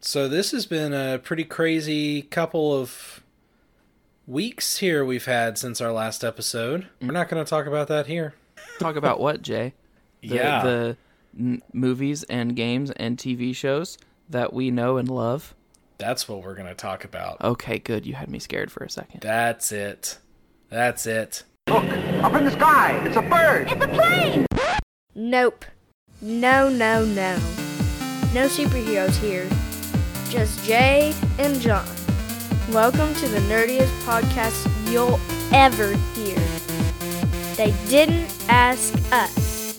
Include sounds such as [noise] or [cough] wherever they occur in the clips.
So this has been a pretty crazy couple of weeks here we've had since our last episode. We're not going to talk about that here. Talk about what, Jay? The, Yeah. The n- movies and games and TV shows that we know and love. That's what we're going to talk about. Okay, good. You had me scared for a second. That's it. That's it. Look, up in the sky, it's a bird. It's a plane. Nope. No, no, no. No superheroes here. Just Jay and John. Welcome to the nerdiest podcast you'll ever hear. They didn't ask us.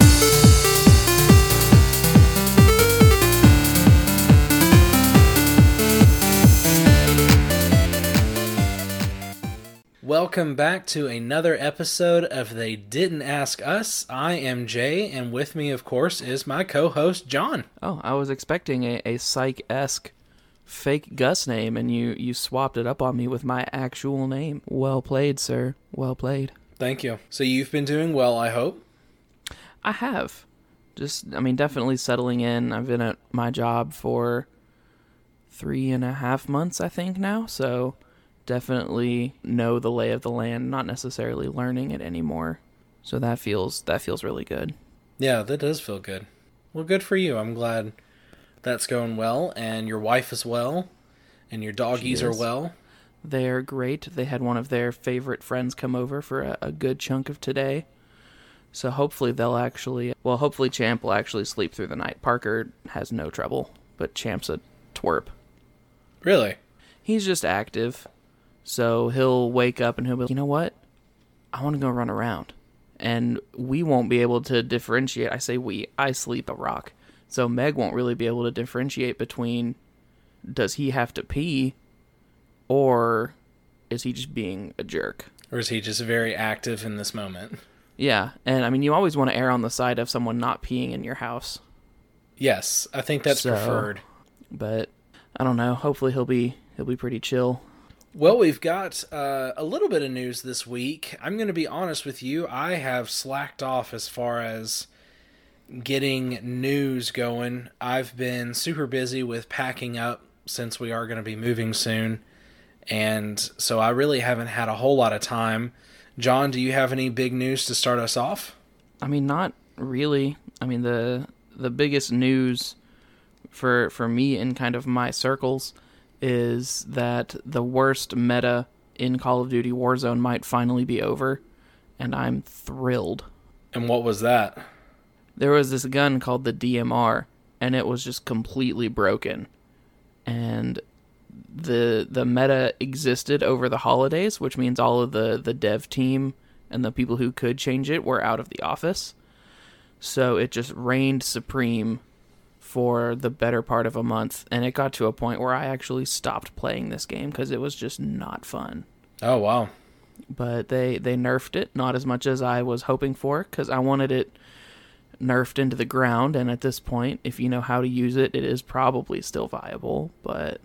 Welcome back to another episode of They Didn't Ask Us. I am Jay, and with me, of course, is my co host, John. Oh, I was expecting a, a psych esque fake Gus name, and you, you swapped it up on me with my actual name. Well played, sir. Well played. Thank you. So you've been doing well, I hope. I have. Just, I mean, definitely settling in. I've been at my job for three and a half months, I think, now. So definitely know the lay of the land, not necessarily learning it anymore. So that feels that feels really good. Yeah, that does feel good. Well, good for you. I'm glad that's going well, and your wife is well, and your doggies are well. They're great. They had one of their favorite friends come over for a, a good chunk of today. So hopefully they'll actually, well, hopefully Champ will actually sleep through the night. Parker has no trouble, but Champ's a twerp. Really? He's just active. So he'll wake up and he'll be like, you know what? I want to go run around. And we won't be able to differentiate. I say we, I sleep a rock. So Meg won't really be able to differentiate between does he have to pee or is he just being a jerk? Or is he just very active in this moment? Yeah. And I mean, you always want to err on the side of someone not peeing in your house. Yes, I think that's So- preferred. But I don't know. Hopefully he'll be he'll be pretty chill. Well, we've got uh, a little bit of news this week. I'm going to be honest with you. I have slacked off as far as getting news going. I've been super busy with packing up since we are going to be moving soon. And so I really haven't had a whole lot of time. John, do you have any big news to start us off? I mean, not really. I mean, the the biggest news for for me in kind of my circles is that the worst meta in Call of Duty Warzone might finally be over, and I'm thrilled. And what was that? There was this gun called the DMR, and it was just completely broken. And the the meta existed over the holidays, which means all of the the dev team and the people who could change it were out of the office. So it just reigned supreme for the better part of a month, and it got to a point where I actually stopped playing this game because it was just not fun. Oh, wow. But they they nerfed it, not as much as I was hoping for, because I wanted it nerfed into the ground. And at this point, if you know how to use it, it is probably still viable. But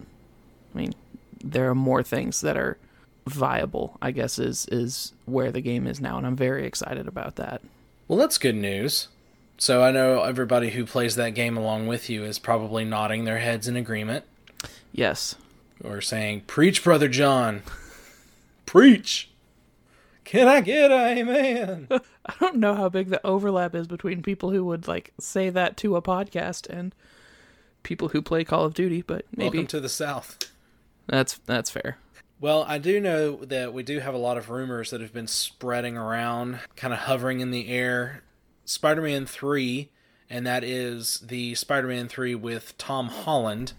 I mean, there are more things that are viable. I guess is is where the game is now, and I'm very excited about that. Well, that's good news. So I know everybody who plays that game along with you is probably nodding their heads in agreement Yes, or saying, Preach, Brother John. [laughs] Preach. Can I get a amen? [laughs] I don't know how big the overlap is between people who would like say that to a podcast and people who play Call of Duty, but maybe Welcome to the South. that's that's fair. Well, I do know that we do have a lot of rumors that have been spreading around, kind of hovering in the air. Spider Man 3, and that is the Spider Man 3 with Tom Holland.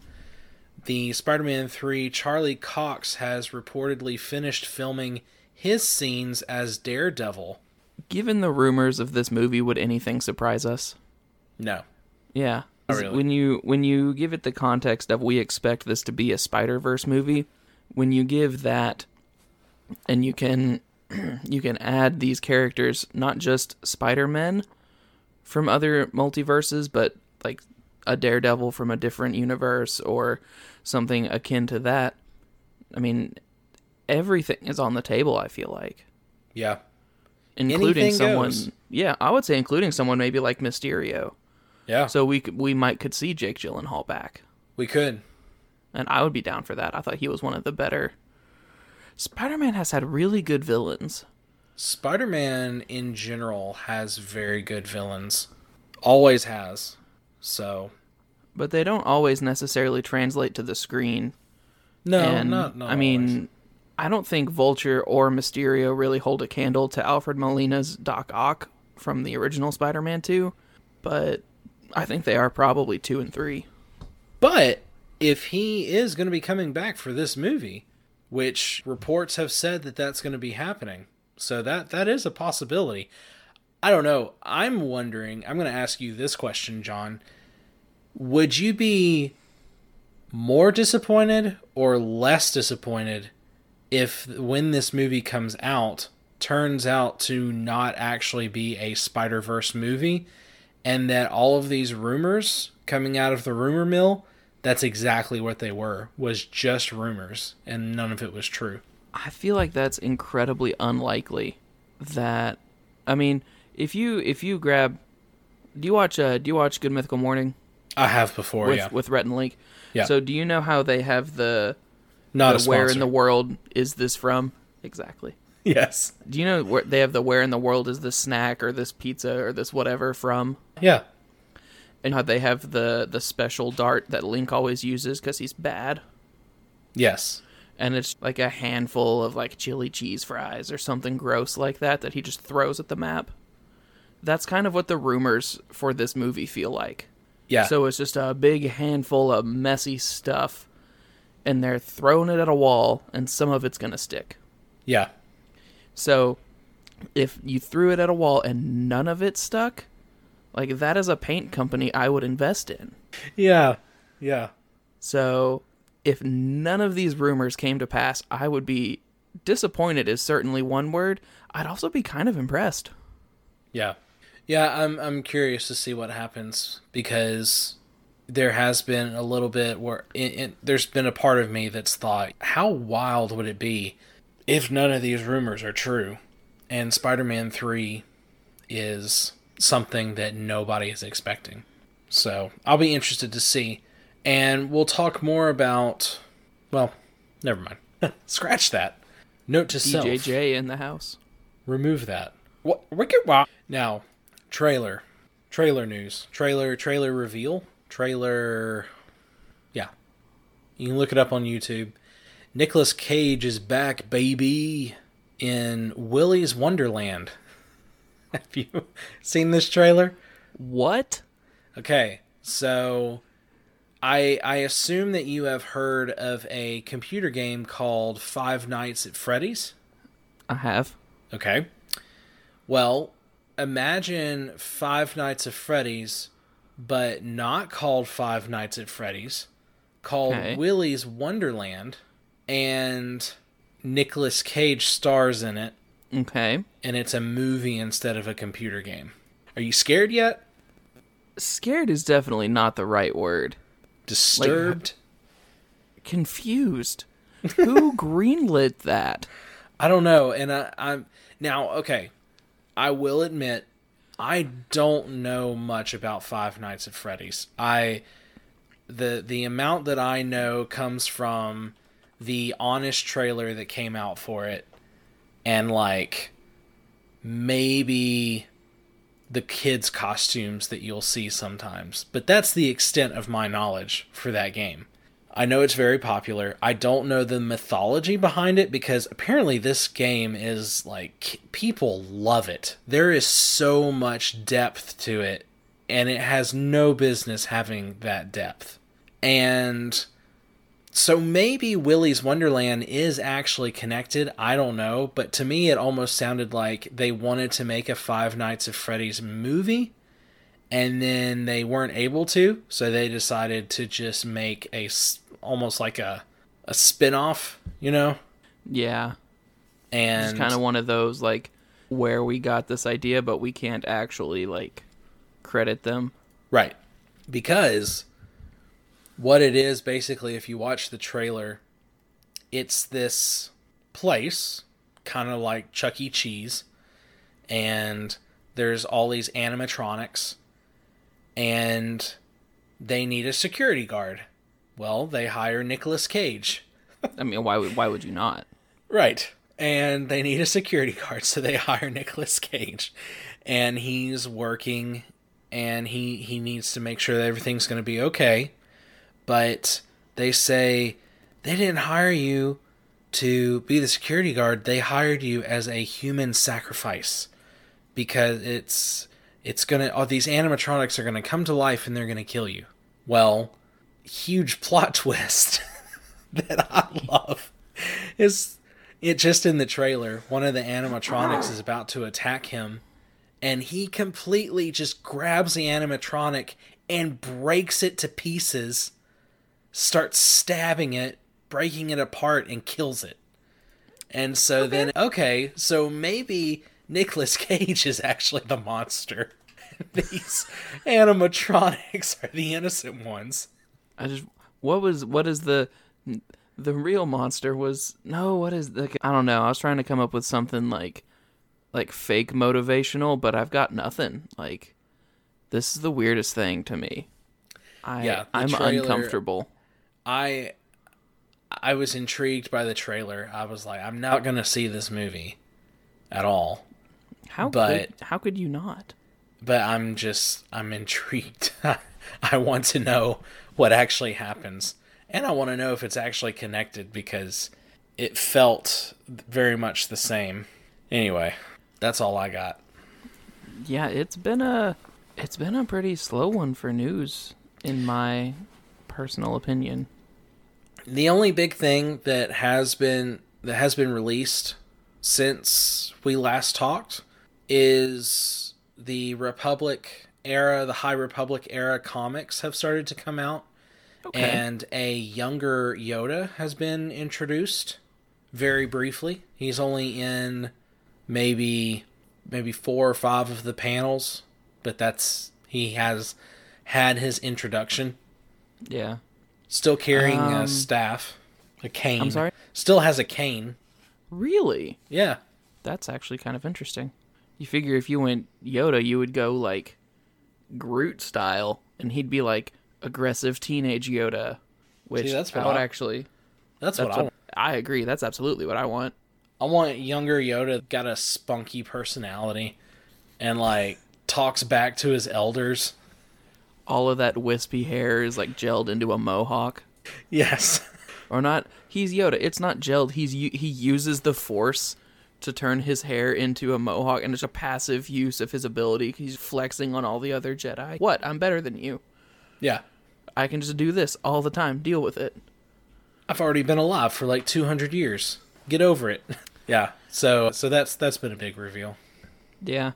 The Spider Man 3, Charlie Cox has reportedly finished filming his scenes as Daredevil. Given the rumors of this movie, would anything surprise us? No. Yeah. Really. When you when you give it the context of we expect this to be a Spider Verse movie, when you give that, and you can [clears throat] you can add these characters, not just Spider Men from other multiverses, but like a Daredevil from a different universe or something akin to that. I mean, everything is on the table. I feel like. Yeah. including Anything someone. goes. Yeah, I would say including someone maybe like Mysterio. Yeah. So we could, we might could see Jake Gyllenhaal back. we could. and I would be down for that. I thought he was one of the better. Spider Man has had really good villains. Spider Man in general has very good villains. Always has. So. But they don't always necessarily translate to the screen. No, and, not, not I mean, always. I don't think Vulture or Mysterio really hold a candle to Alfred Molina's Doc Ock from the original Spider Man 2, but I think they are probably 2 and 3. But if he is going to be coming back for this movie, which reports have said that that's going to be happening, so that that is a possibility. I don't know. I'm wondering. I'm going to ask you this question, John. Would you be more disappointed or less disappointed if when this movie comes out turns out to not actually be a Spider-Verse movie and that all of these rumors coming out of the rumor mill that's exactly what they were was just rumors and none of it was true I feel like that's incredibly unlikely that I mean, if you if you grab do you watch uh do you watch Good Mythical Morning i have before with yeah with Rhett and Link? Yeah. So do you know how they have the, not the where in the world is this from? Exactly. yes Do you know where they have the where in the world is this snack or this pizza or this whatever from? yeah And how they have the the special dart that Link always uses because he's bad, yes and it's like a handful of like chili cheese fries or something gross like that that he just throws at the map. That's kind of what the rumors for this movie feel like. yeah So it's just a big handful of messy stuff, and they're throwing it at a wall, and some of it's gonna stick. yeah So if you threw it at a wall and none of it stuck, like that is a paint company I would invest in. yeah yeah So if none of these rumors came to pass, I would be disappointed is certainly one word. I'd also be kind of impressed. Yeah. Yeah, I'm I'm curious to see what happens because there has been a little bit where it, it, there's been a part of me that's thought, how wild would it be if none of these rumors are true and Spider-Man 3 is something that nobody is expecting. So, I'll be interested to see and we'll talk more about well, never mind. [laughs] Scratch that. Note to self DJJ in the house. remove that. What? Wicked Wow. Now, trailer, trailer news, trailer, trailer reveal, trailer. Yeah, you can look it up on YouTube. Nicolas Cage is back, baby, in Willy's Wonderland. [laughs] Have you [laughs] seen this trailer? What? Okay, so I I assume that you have heard of a computer game called Five Nights at Freddy's. I have. Okay. Well, imagine Five Nights at Freddy's, but not called Five Nights at Freddy's, called Okay. Willy's Wonderland, and Nicolas Cage stars in it, Okay. and it's a movie instead of a computer game. Are you scared yet? Scared is definitely not the right word. Disturbed? Confused. Who [laughs] greenlit that? I don't know, and I, I'm now okay. I will admit, I don't know much about Five Nights at Freddy's. I the the amount that I know comes from the honest trailer that came out for it, and like maybe the kids' costumes that you'll see sometimes. But that's the extent of my knowledge for that game. I know it's very popular. I don't know the mythology behind it because apparently this game is like people love it. There is so much depth to it and it has no business having that depth. And so maybe Willy's Wonderland is actually connected. I don't know, but to me it almost sounded like they wanted to make a Five Nights at Freddy's movie and then they weren't able to, so they decided to just make a almost like a a spin-off, you know? Yeah. And It's kind of one of those like where we got this idea but we can't actually like credit them. Right. Because what it is basically, if you watch the trailer, it's this place, kind of like Chuck E. Cheese, and there's all these animatronics, and they need a security guard. Well, they hire Nicolas Cage. I mean, why would why would you not? Right. And they need a security guard, so they [laughs] hire Nicolas Cage. And he's working and he he needs to make sure that everything's going to be okay. But they say they didn't hire you to be the security guard. They hired you as a human sacrifice because it's it's going to all these animatronics are going to come to life and they're going to kill you. Well, huge plot [laughs] twist that I love is it just in the trailer. One of the animatronics is about to attack him, and he completely just grabs the animatronic and breaks it to pieces, starts stabbing it, breaking it apart, and kills it. And so okay. then, okay, so maybe Nicolas [laughs] Cage is actually the monster. [laughs] These animatronics are the innocent ones. I just what was what is the the real monster was no what is the I don't know. I was trying to come up with something like like fake motivational, but I've got nothing. Like this is the weirdest thing to me. I yeah, I'm trailer, uncomfortable. I I was intrigued by the trailer. I was like, I'm not gonna see this movie at all. How but could, how could you not? But I'm just I'm intrigued. [laughs] I want to know what actually happens. And I want to know if it's actually connected because it felt very much the same. Anyway, that's all I got. Yeah, it's been a it's been a pretty slow one for news in my personal opinion. The only big thing that has been that has been released since we last talked is the Republic era, the High Republic era comics have started to come out. Okay. And a younger Yoda has been introduced very briefly. He's only in maybe maybe four or five of the panels, but that's he has had his introduction. Yeah. Still carrying um, a staff, a cane. I'm sorry. Still has a cane. Really? Yeah. That's actually kind of interesting. You figure if you went Yoda, you would go like Groot style, and he'd be like aggressive teenage Yoda, which See, that's what I would actually. That's, that's what, what I, I agree. That's absolutely what I want. I want younger Yoda got a spunky personality, and like talks back to his elders. All of that wispy hair is like gelled into a mohawk. Yes. [laughs] or not. He's Yoda. It's not gelled. He's he uses the Force to turn his hair into a mohawk, and it's a passive use of his ability. He's flexing on all the other Jedi. What? I'm better than you. Yeah. I can just do this all the time. Deal with it. I've already been alive for like 200 years. Get over it. [laughs] yeah. So so that's that's been a big reveal. Yeah.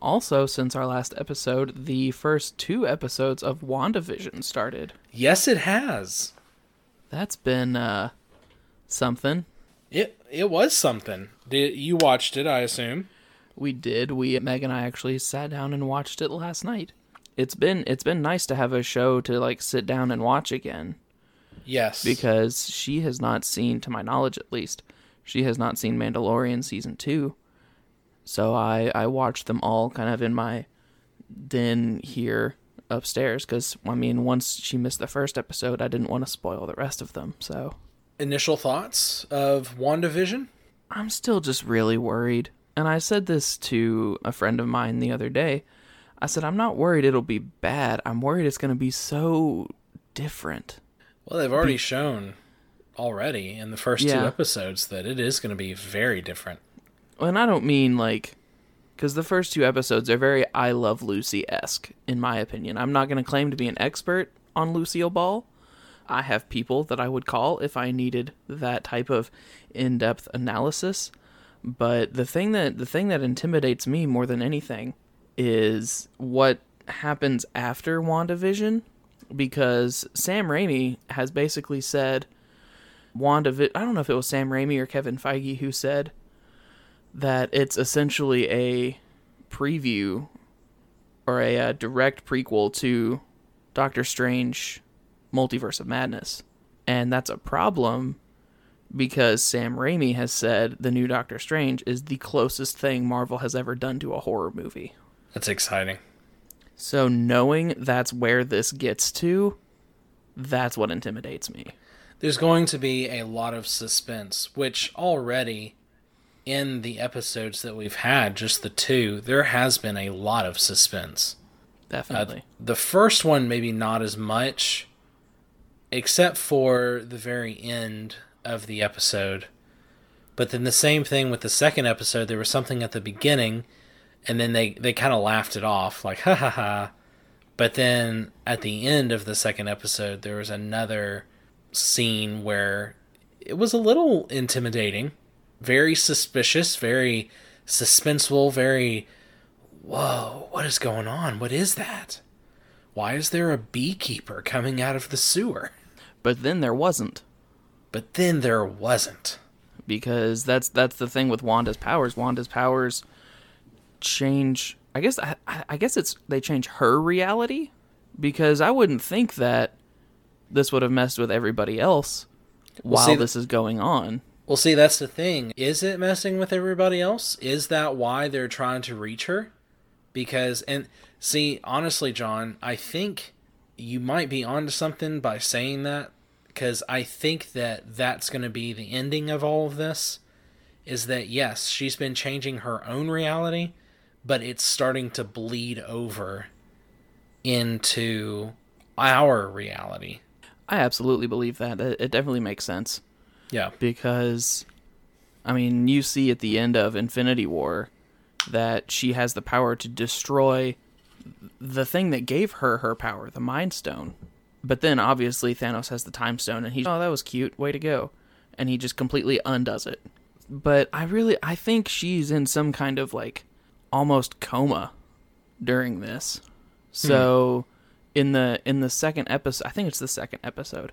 Also, since our last episode, the first two episodes of WandaVision started. Yes, it has. That's been uh something. It it was something. Did you watched it? I assume we did. We Meg and I actually sat down and watched it last night. It's been it's been nice to have a show to like sit down and watch again. Yes, because she has not seen, to my knowledge at least, she has not seen Mandalorian season two. So I I watched them all kind of in my den here upstairs because I mean once she missed the first episode, I didn't want to spoil the rest of them. So initial thoughts of WandaVision? I'm still just really worried. And I said this to a friend of mine the other day. I said, I'm not worried it'll be bad. I'm worried it's going to be so different. Well, they've already be- shown already in the first yeah. two episodes that it is going to be very different. And I don't mean like because the first two episodes are very I Love Lucy esque, in my opinion. I'm not going to claim to be an expert on Lucille Ball, I have people that I would call if I needed that type of in-depth analysis. But the thing that the thing that intimidates me more than anything is what happens after WandaVision because Sam Raimi has basically said WandaVision I don't know if it was Sam Raimi or Kevin Feige who said that it's essentially a preview or a, a direct prequel to Doctor Strange Multiverse of Madness. And that's a problem because Sam Raimi has said the new Doctor Strange is the closest thing Marvel has ever done to a horror movie. That's exciting. So knowing that's where this gets to, that's what intimidates me. There's going to be a lot of suspense, which already in the episodes that we've had, just the two, there has been a lot of suspense. Definitely. Uh, the first one, maybe not as much, except for the very end of the episode. But then the same thing with the second episode, there was something at the beginning, and then they, they kind of laughed it off, like, ha ha ha. But then at the end of the second episode, there was another scene where it was a little intimidating, very suspicious, very suspenseful, very, whoa, what is going on? What is that? Why is there a beekeeper coming out of the sewer? [laughs] But then there wasn't. But then there wasn't. Because that's that's the thing with Wanda's powers. Wanda's powers change I guess I, I guess it's they change her reality because I wouldn't think that this would have messed with everybody else while see, this is going on. Well, see, that's the thing. Is it messing with everybody else? Is that why they're trying to reach her? Because, and see, honestly, John, I think you might be onto something by saying that. Because I think that that's going to be the ending of all of this. Is that, yes, she's been changing her own reality, but it's starting to bleed over into our reality. I absolutely believe that. It definitely makes sense. Yeah. Because, I mean, you see at the end of Infinity War that she has the power to destroy the thing that gave her her power, the Mind Stone. But then obviously Thanos has the Time Stone, and he's, oh, that was cute, way to go. And he just completely undoes it. But I really, I think she's in some kind of like almost coma during this. So. Hmm in the in the second episode, I think it's the second episode.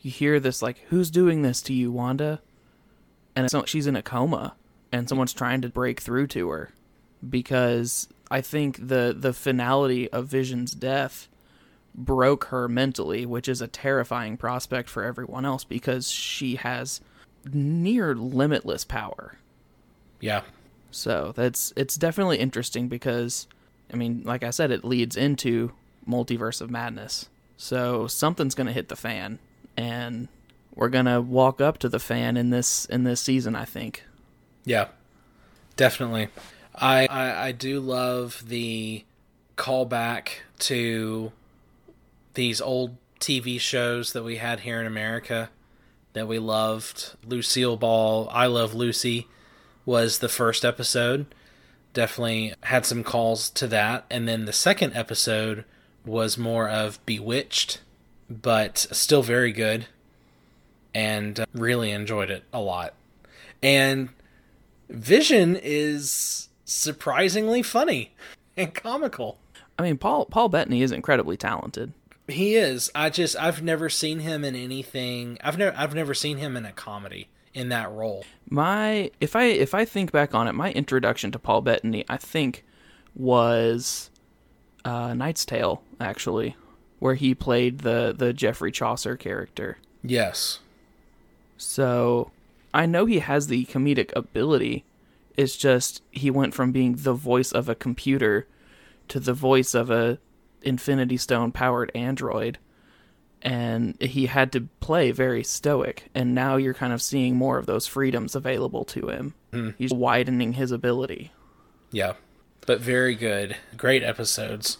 You hear this like, "Who's doing this to you, Wanda?" And so she's in a coma, and someone's trying to break through to her because I think the the finality of Vision's death broke her mentally, which is a terrifying prospect for everyone else because she has near limitless power. Yeah. So that's it's definitely interesting because I mean, like I said, it leads into multiverse of madness. So something's going to hit the fan and we're going to walk up to the fan in this in this season, I think. Yeah. Definitely. I I, I do love the callback to these old TV shows that we had here in America that we loved. Lucille Ball, I Love Lucy was the first episode. Definitely had some calls to that. And then the second episode was more of Bewitched, but still very good, and uh, really enjoyed it a lot. And Vision is surprisingly funny [laughs] and comical. I mean, Paul Paul Bettany is incredibly talented. He is. I just I've never seen him in anything. I've never I've never seen him in a comedy in that role. My if I if I think back on it, my introduction to Paul Bettany, I think was uh, Knight's Tale, actually, where he played the the Geoffrey Chaucer character. Yes. So I know he has the comedic ability. It's just he went from being the voice of a computer to the voice of a Infinity Stone powered android. And he had to play very stoic, and now you're kind of seeing more of those freedoms available to him. Mm. He's widening his ability. Yeah but very good. Great episodes.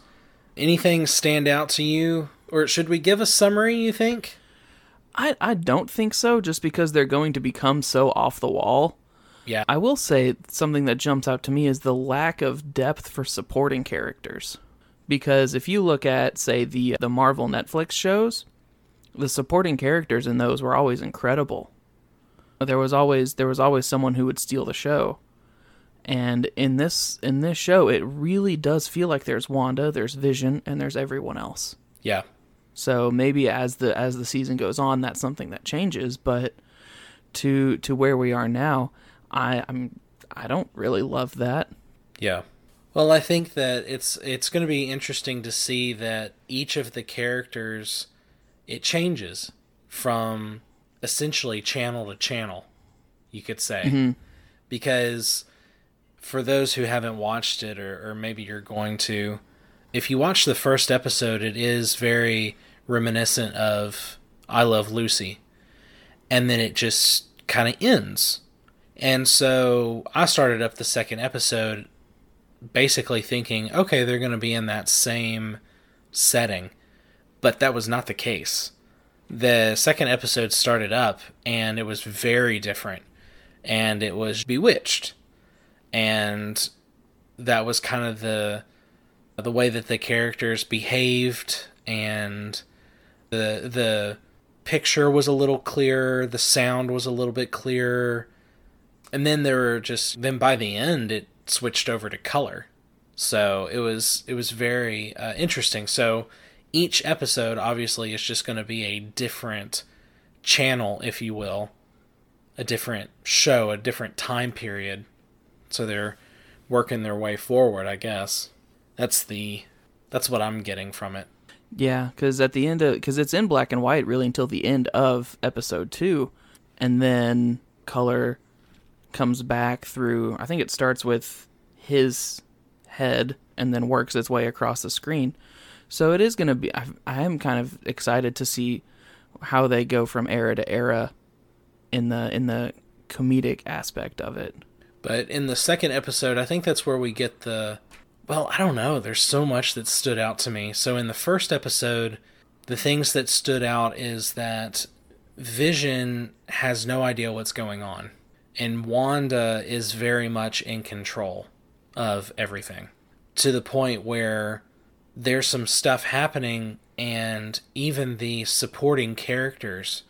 Anything stand out to you? Or should we give a summary, you think? I, I don't think so, just because they're going to become so off the wall. Yeah. I will say something that jumps out to me is the lack of depth for supporting characters. Because if you look at, say, the the Marvel Netflix shows, the supporting characters in those were always incredible. There was always there was always someone who would steal the show. And in this in this show, it really does feel like there's Wanda, there's Vision, and there's everyone else. Yeah. So maybe as the as the season goes on, that's something that changes. But to to where we are now, I I'm I don't really love that. Yeah. Well, I think that it's it's going to be interesting to see that each of the characters it changes from essentially channel to channel, you could say, mm-hmm. because for those who haven't watched it, or, or maybe you're going to, if you watch the first episode, it is very reminiscent of I Love Lucy. And then it just kind of ends. And so I started up the second episode basically thinking, okay, they're going to be in that same setting. But that was not the case. The second episode started up and it was very different. And it was Bewitched. And that was kind of the the way that the characters behaved and the the picture was a little clearer, the sound was a little bit clearer. And then there were just then by the end it switched over to color. So it was it was very uh, interesting. So each episode obviously is just going to be a different channel, if you will, a different show, a different time period. So they're working their way forward, I guess. That's the that's what I'm getting from it. Yeah, because at the end of because it's in black and white really until the end of episode two, and then color comes back through. I think it starts with his head and then works its way across the screen. So it is going to be. I, I am kind of excited to see how they go from era to era in the in the comedic aspect of it. But in the second episode, I think that's where we get the well, I don't know. There's so much that stood out to me. So in the first episode, the things that stood out is that Vision has no idea what's going on, and Wanda is very much in control of everything to the point where there's some stuff happening, and even the supporting characters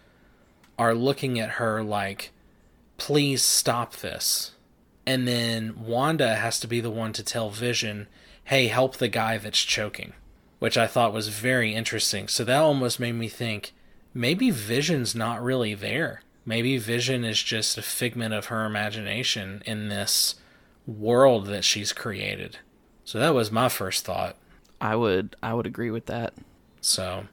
are looking at her like, please stop this and then Wanda has to be the one to tell Vision, "Hey, help the guy that's choking," which I thought was very interesting. So that almost made me think maybe Vision's not really there. Maybe Vision is just a figment of her imagination in this world that she's created. So that was my first thought. I would I would agree with that. So,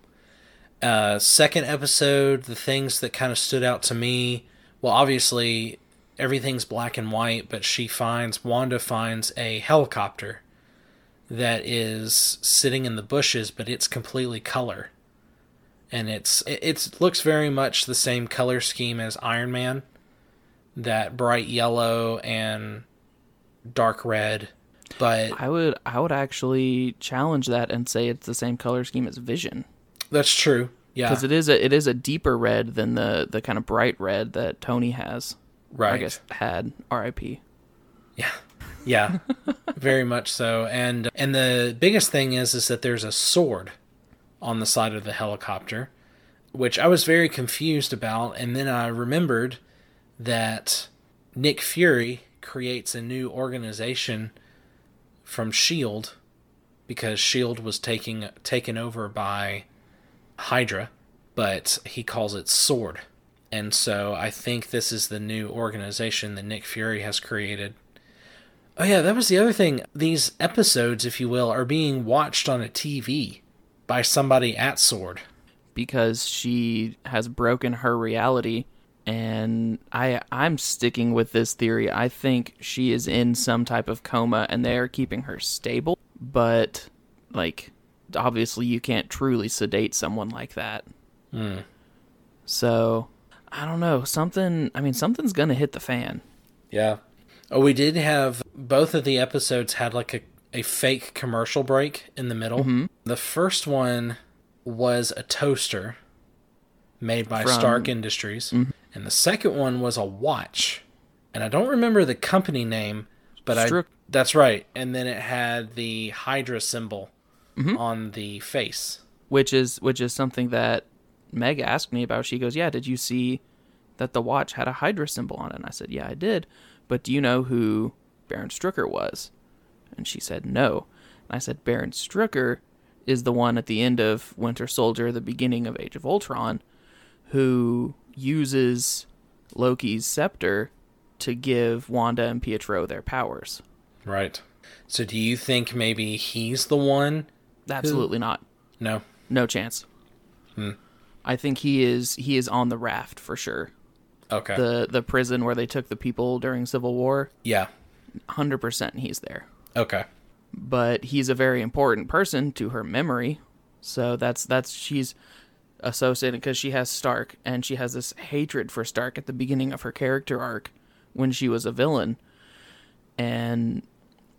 uh, second episode, the things that kind of stood out to me. Well, obviously, everything's black and white, but she finds Wanda finds a helicopter that is sitting in the bushes, but it's completely color. And it's it it's, looks very much the same color scheme as Iron Man. That bright yellow and dark red. But I would I would actually challenge that and say it's the same color scheme as Vision. That's true. Yeah. Because it is a it is a deeper red than the the kind of bright red that Tony has. Right. I guess had R.I.P. Yeah. Yeah. [laughs] very much so. And and the biggest thing is is that there's a sword on the side of the helicopter, which I was very confused about, and then I remembered that Nick Fury creates a new organization from Shield because Shield was taking taken over by Hydra, but he calls it Sword. And so I think this is the new organization that Nick Fury has created. Oh, yeah, that was the other thing. These episodes, if you will, are being watched on a TV by somebody at Sword. Because she has broken her reality. And I, I'm sticking with this theory. I think she is in some type of coma and they are keeping her stable. But, like, obviously, you can't truly sedate someone like that. Mm. So I don't know. Something, I mean, something's going to hit the fan. Yeah. Oh, we did have both of the episodes had like a, a fake commercial break in the middle. Mm-hmm. The first one was a toaster made by From- Stark Industries, and the second one was a watch. And I don't remember the company name, but I that's right. And then it had the Hydra symbol on the face. which is which is something that Meg asked me about. She goes, "Yeah, did you see that the watch had a Hydra symbol on it?" And I said, "Yeah, I did." But do you know who Baron Strucker was? And she said, "No." And I said, "Baron Strucker is the one at the end of Winter Soldier, the beginning of Age of Ultron, who uses Loki's scepter to give Wanda and Pietro their powers." Right. So do you think maybe he's the one? Absolutely not. No. No chance. Hmm. I think he is he is on the raft for sure. Okay. the the prison where they took the people during Civil War. yeah. Hundred percent, he's there. Okay. But he's a very important person to her memory So that's that's she's associated because she has Stark and she has this hatred for Stark at the beginning of her character arc when she was a villain. And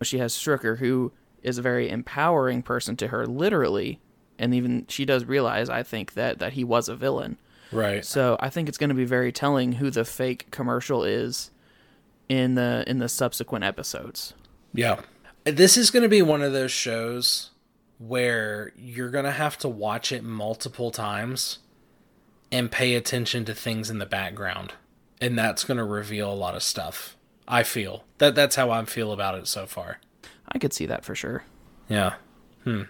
she has Strucker who is a very empowering person to her literally and even she does realize I think that that he was a villain. Right. So I think it's going to be very telling who the fake commercial is in the in the subsequent episodes. Yeah. This is going to be one of those shows where you're going to have to watch it multiple times and pay attention to things in the background. And that's going to reveal a lot of stuff. I feel. That that's how I feel about it so far. I could see that for sure. Yeah. Hmm.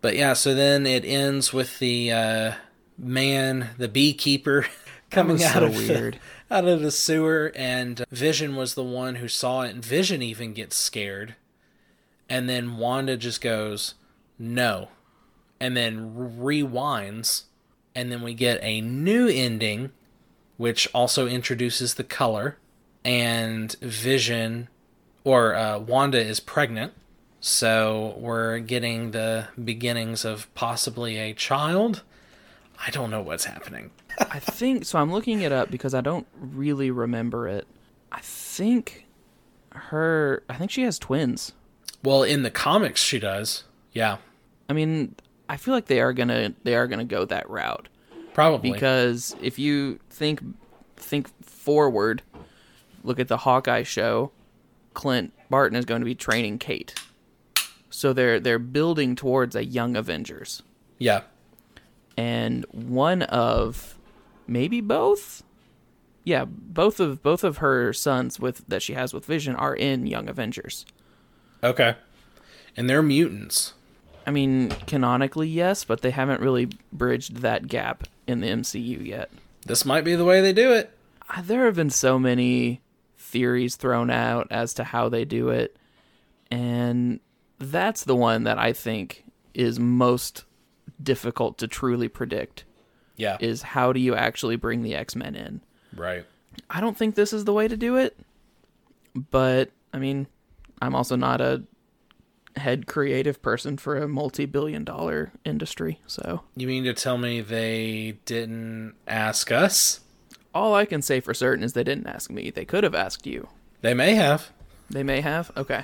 But yeah, so then it ends with the uh, man, the beekeeper, [laughs] coming out so of weird. The, [laughs] out of the sewer, and Vision was the one who saw it, and Vision even gets scared, and then Wanda just goes, "No," and then rewinds, and then we get a new ending, which also introduces the color, and Vision, or uh, Wanda is pregnant. So we're getting the beginnings of possibly a child. I don't know what's happening. I think so. I'm looking it up because I don't really remember it. I think her. I think she has twins. Well, in the comics, she does. Yeah, I mean, I feel like they are gonna they are gonna go that route probably. because if you think think forward, look at the Hawkeye show. Clint Barton is going to be training Kate, so they're they're building towards a young Avengers. yeah, and one of maybe both yeah both of both of her sons with that she has with vision are in young avengers okay. And they're mutants. i mean canonically yes but they haven't really bridged that gap in the mcu yet This might be the way they do it. Uh, there have been so many theories thrown out as to how they do it and that's the one that i think is most difficult to truly predict Yeah, is how do you actually bring the x-men in right. I don't think this is the way to do it. But I mean, I'm also not a head creative person for a multi-billion dollar industry. So, You mean to tell me they didn't ask us? all I can say for certain is they didn't ask me. They could have asked you. They may have. They may have. Okay.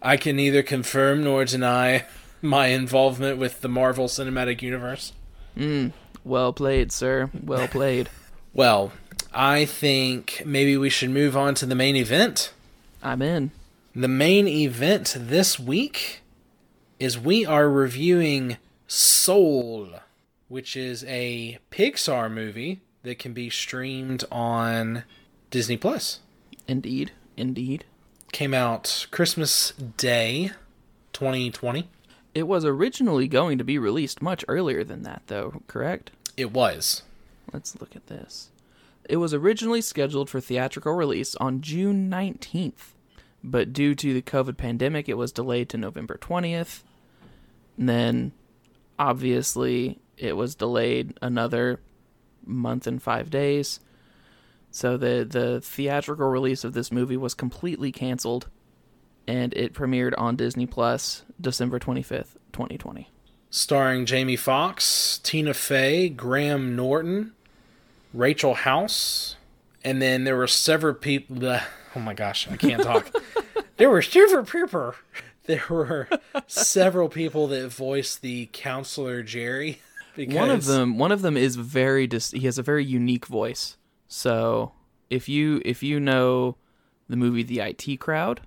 I can neither confirm nor deny [laughs] my involvement with the Marvel Cinematic Universe. Hmm. Well played, sir. Well played. [laughs] Well, I think maybe we should move on to the main event. I'm in. The main event this week is we are reviewing Soul, which is a Pixar movie that can be streamed on Disney Plus. Indeed. Indeed. Came out Christmas Day 2020. It was originally going to be released much earlier than that, though, correct? It was. Let's look at this. It was originally scheduled for theatrical release on June 19th, but due to the COVID pandemic, it was delayed to November 20th. And then, obviously, it was delayed another month and five days. So the the theatrical release of this movie was completely canceled, and it premiered on Disney Plus December 25th, 2020. Starring Jamie Foxx, Tina Fey, Graham Norton, Rachel House, and then there were several people. Oh my gosh, I can't talk. [laughs] there were several people. There were several people that voiced the counselor Jerry. Because [laughs] one of them one of them is very dis- he has a very unique voice so if you if you know the movie the it crowd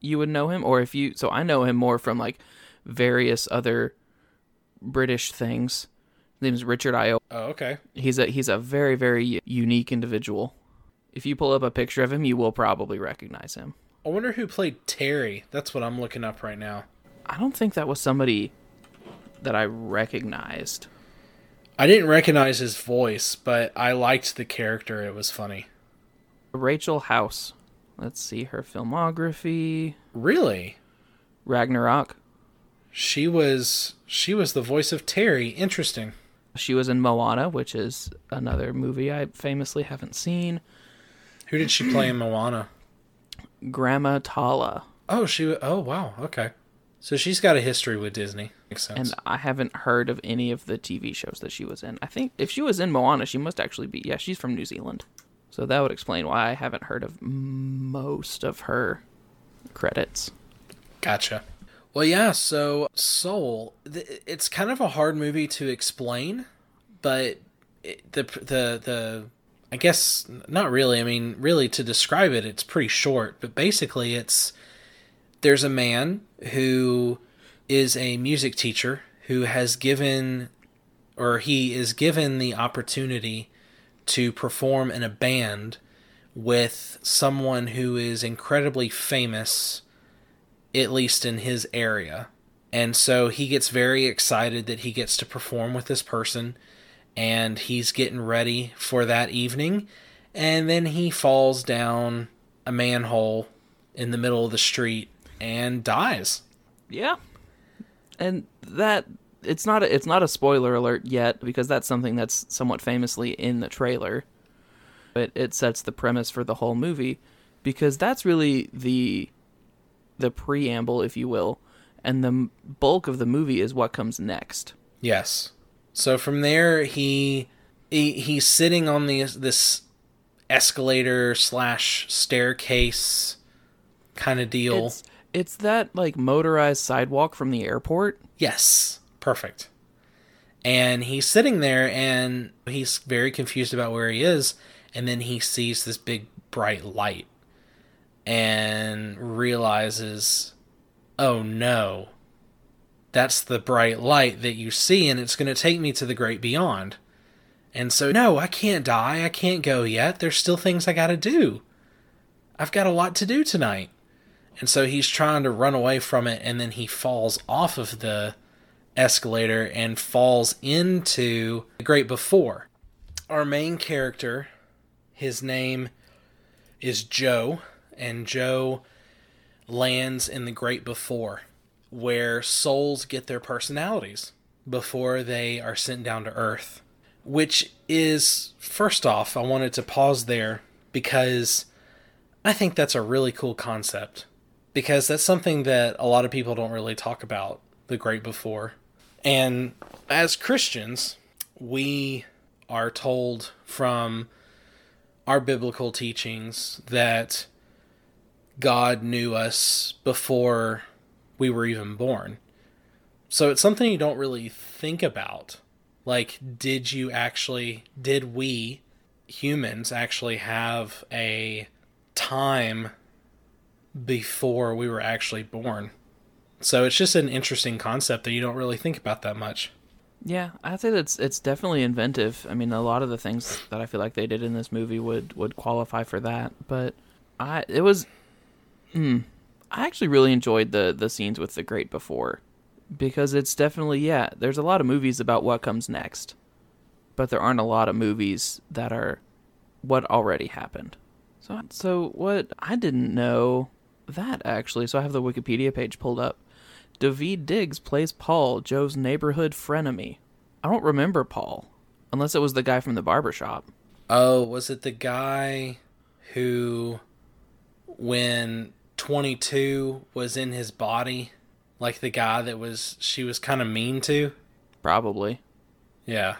you would know him or if you so i know him more from like various other british things his name is richard Ayoade Oh, okay. he's a he's a very very unique individual if you pull up a picture of him you will probably recognize him I wonder who played Terry. That's what I'm looking up right now. i don't think that was somebody that i recognized I didn't recognize his voice, but I liked the character. It was funny. rachel house let's see her filmography Really? Ragnarok. She was she was the voice of Terry. Interesting. She was in Moana, which is another movie I famously haven't seen. Who did she play in Moana? Grandma Tala. Oh, she. Oh, wow. Okay. So she's got a history with Disney. Makes sense. And I haven't heard of any of the TV shows that she was in. I think if she was in Moana, she must actually be. Yeah, she's from New Zealand. So that would explain why I haven't heard of most of her credits. Gotcha. Well, yeah, so Soul, th- it's kind of a hard movie to explain, but it, the the the I guess not really. I mean, really to describe it, it's pretty short, but basically it's there's a man who is a music teacher who has given or he is given the opportunity to perform in a band with someone who is incredibly famous at least in his area. And so he gets very excited that he gets to perform with this person and he's getting ready for that evening and then he falls down a manhole in the middle of the street and dies. Yeah. And that it's not a, it's not a spoiler alert yet because that's something that's somewhat famously in the trailer. But it sets the premise for the whole movie because that's really the the preamble, if you will, and the bulk of the movie is what comes next. Yes. So from there, he, he he's sitting on the this escalator slash staircase kind of deal. It's, it's that like motorized sidewalk from the airport. Yes, perfect. And he's sitting there, and he's very confused about where he is, and then he sees this big bright light and realizes, oh no, that's the bright light that you see, and it's going to take me to the great beyond. And so, no, I can't die. I can't go yet. There's still things I got to do. I've got a lot to do tonight. And so he's trying to run away from it, and then he falls off of the escalator and falls into the Great Before. Our main character, his name is Joe, and Joe lands in the Great Before, where souls get their personalities before they are sent down to Earth. Which is, first off, I wanted to pause there because I think that's a really cool concept. Because that's something that a lot of people don't really talk about the Great Before. And as Christians, we are told from our biblical teachings that God knew us before we were even born. So it's something you don't really think about. Like, did you actually, did we humans actually have a time before we were actually born? So it's just an interesting concept that you don't really think about that much. Yeah, I think it's it's definitely inventive. I mean, a lot of the things that I feel like they did in this movie would would qualify for that. But I it was, mm, I actually really enjoyed the the scenes with the Great Before, because it's definitely yeah. There's a lot of movies about what comes next, but there aren't a lot of movies that are what already happened. So so what I didn't know that actually. So I have the Wikipedia page pulled up. David Diggs plays Paul, Joe's neighborhood frenemy. I don't remember Paul, unless it was the guy from the barbershop. Oh, was it the guy who, when 22 was in his body, like the guy that was, she was kind of mean to? Probably. Yeah.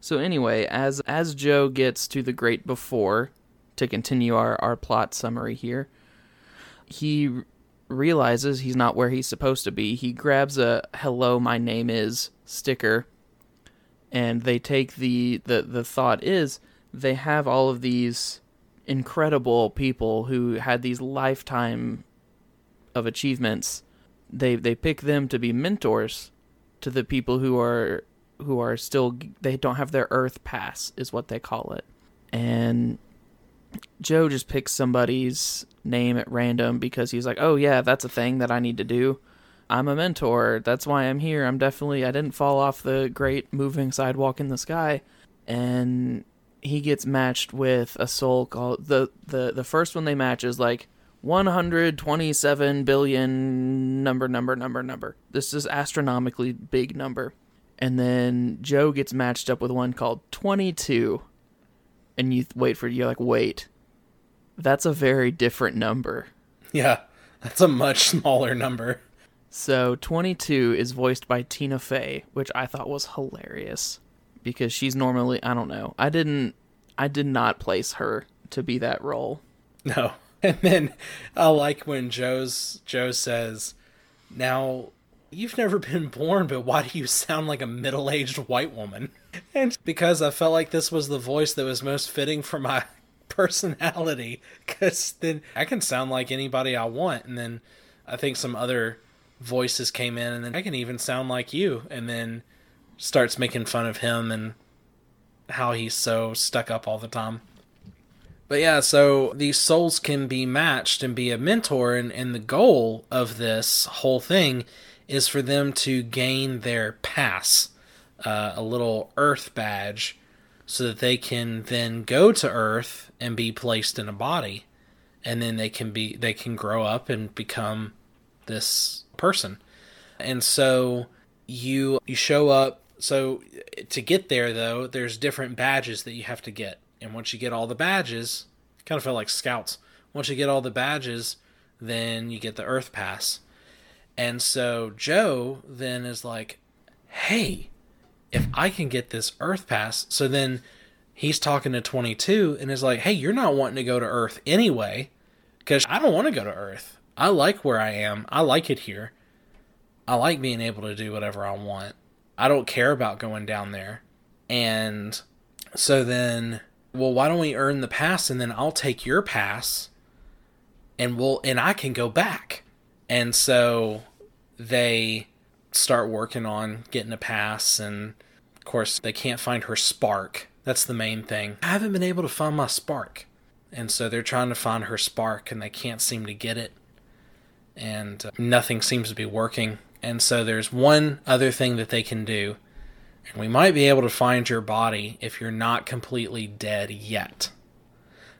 So anyway, as as Joe gets to the great before, to continue our, our plot summary here, he realizes he's not where he's supposed to be. He grabs a "Hello, my name is" sticker, and they take the the the thought is they have all of these incredible people who had these lifetime of achievements. They they pick them to be mentors to the people who are who are still they don't have their earth pass is what they call it. And Joe just picks somebody's name at random because he's like, "Oh yeah, that's a thing that I need to do. I'm a mentor. That's why I'm here. I'm definitely I didn't fall off the great moving sidewalk in the sky." And he gets matched with a soul called the the the first one they match is like 127 billion number number number number. This is astronomically big number. And then Joe gets matched up with one called 22 and you wait for you're like wait that's a very different number Yeah. That's a much smaller number. So 22 is voiced by Tina Fey, which I thought was hilarious because she's normally I don't know. I didn't I did not place her to be that role. No. [laughs] And then I like when Joe's Joe says, "Now you've never been born, but why do you sound like a middle-aged white woman?" [laughs] And because I felt like this was the voice that was most fitting for my [laughs] personality cuz then I can sound like anybody I want and then I think some other voices came in and then I can even sound like you and then starts making fun of him and how he's so stuck up all the time. But yeah, so these souls can be matched and be a mentor, and, and the goal of this whole thing is for them to gain their pass, uh, a little Earth badge, so that they can then go to Earth and be placed in a body, and then they can be they can grow up and become this person. And so you you show up. So to get there though, there's different badges that you have to get and once you get all the badges, kind of felt like scouts. Once you get all the badges, then you get the Earth Pass. And so Joe then is like, hey, if I can get this Earth Pass, so then he's talking to 22 and is like, hey, you're not wanting to go to Earth anyway, because I don't want to go to Earth. I like where I am, I like it here. I like being able to do whatever I want. I don't care about going down there. And so then well, why don't we earn the pass and then I'll take your pass and we'll and I can go back. And so they start working on getting a pass and of course they can't find her spark. That's the main thing. I haven't been able to find my spark. And so they're trying to find her spark and they can't seem to get it. And uh, nothing seems to be working. And so there's one other thing that they can do and we might be able to find your body if you're not completely dead yet.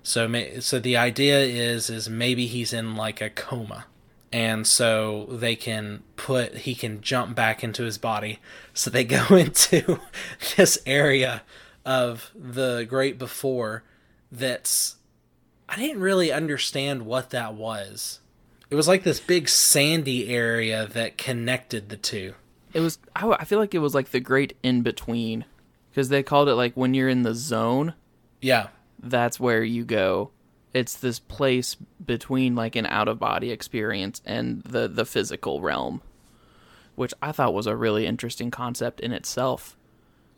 So, so the idea is, is maybe he's in like a coma, and so they can put he can jump back into his body. So they [laughs] go into this area of the great before that's I didn't really understand what that was. It was like this big sandy area that connected the two. It was. I, I feel like it was like the great in between, because they called it like when you're in the zone. Yeah. That's where you go. It's this place between like an out of body experience and the the physical realm, which I thought was a really interesting concept in itself.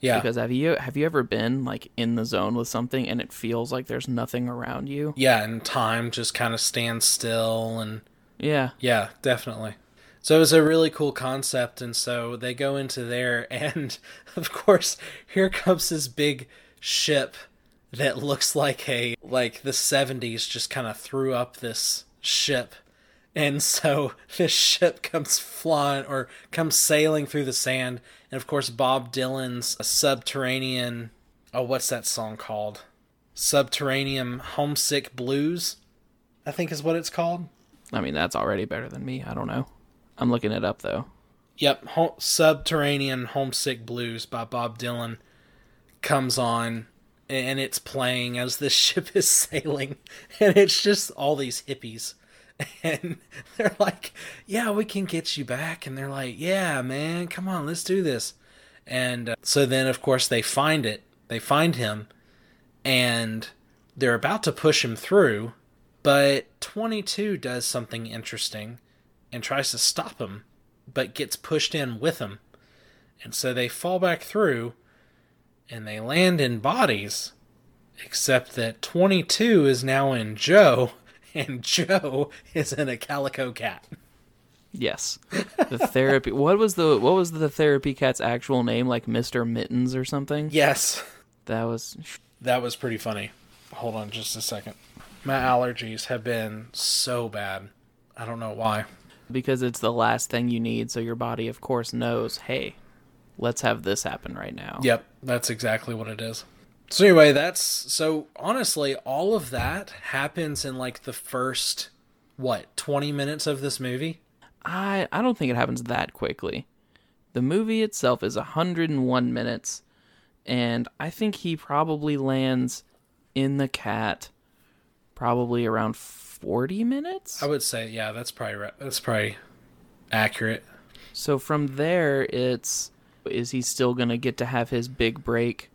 Yeah. Because have you have you ever been like in the zone with something and it feels like there's nothing around you? Yeah, and time just kind of stands still and Yeah. Yeah, definitely. So it was a really cool concept, and so they go into there, [laughs] and of course, here comes this big ship that looks like a like the '70s just kind of threw up this ship, and so [laughs] this ship comes flying or comes sailing through the sand, and of course, Bob Dylan's a subterranean. Oh, what's that song called? Subterranean Homesick Blues, I think is what it's called. I mean, that's already better than me. I don't know. I'm looking it up though. Yep, Home, Subterranean Homesick Blues by Bob Dylan comes on and it's playing as the [laughs] ship is sailing and it's just all these hippies [laughs] and they're like, "Yeah, we can get you back." And they're like, "Yeah, man, come on, let's do this." And uh, so then of course they find it. They find him and they're about to push him through, but 22 does something interesting and tries to stop him, but gets pushed in with him. And so they fall back through and they land in bodies, except that 22 is now in Joe, [laughs] and Joe is in a calico cat. Yes, the therapy. what was the what was the therapy cat's actual name? Like Mister Mittens or something? Yes, that was that was pretty funny. Hold on, just a second. My allergies have been so bad. I don't know why because it's the last thing you need. So your body, of course, knows, hey, let's have this happen right now. Yep, that's exactly what it is. So anyway, that's so honestly, all of that happens in like the first what twenty minutes of this movie. I I don't think it happens that quickly. The movie itself is 101 minutes, and I think he probably lands in the cat probably around 40 minutes. I would say, yeah, that's probably right. That's probably Accurate. So from there, it's is he still gonna get to have his big break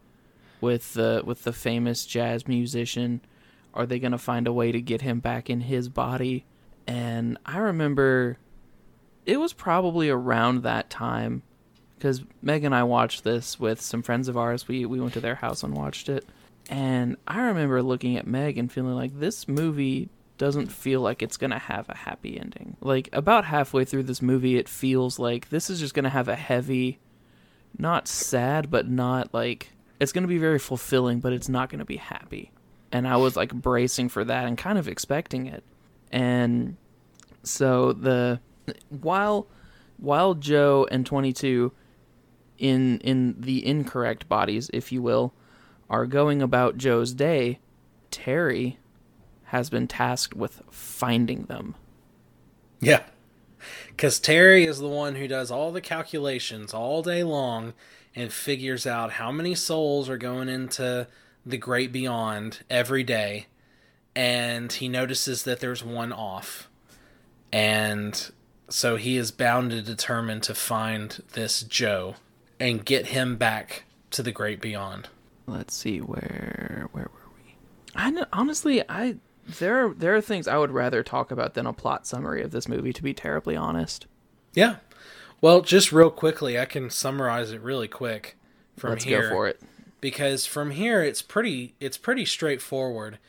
with the with the famous jazz musician? Are they gonna find a way to get him back in his body? And I remember it was probably around that time because Meg and I watched this with some friends of ours. We we went to their house and watched it, and I remember looking at Meg and feeling like this movie doesn't feel like it's gonna have a happy ending. Like about halfway through this movie, it feels like this is just gonna have a heavy, not sad, but not like it's gonna be very fulfilling, but it's not gonna be happy. And I was like bracing for that and kind of expecting it. And so the while while Joe and 22 in in the incorrect bodies, if you will, are going about Joe's day, Terry has been tasked with finding them. Yeah. Because Terry is the one who does all the calculations all day long and figures out how many souls are going into the great beyond every day. And he notices that there's one off. And so he is bound and determined to find this Joe and get him back to the great beyond. Let's see where where were we? I kn- honestly I there are, there are things I would rather talk about than a plot summary of this movie to be terribly honest. Yeah. Well, just real quickly, I can summarize it really quick from Let's here. go for it. because from here it's pretty it's pretty straightforward.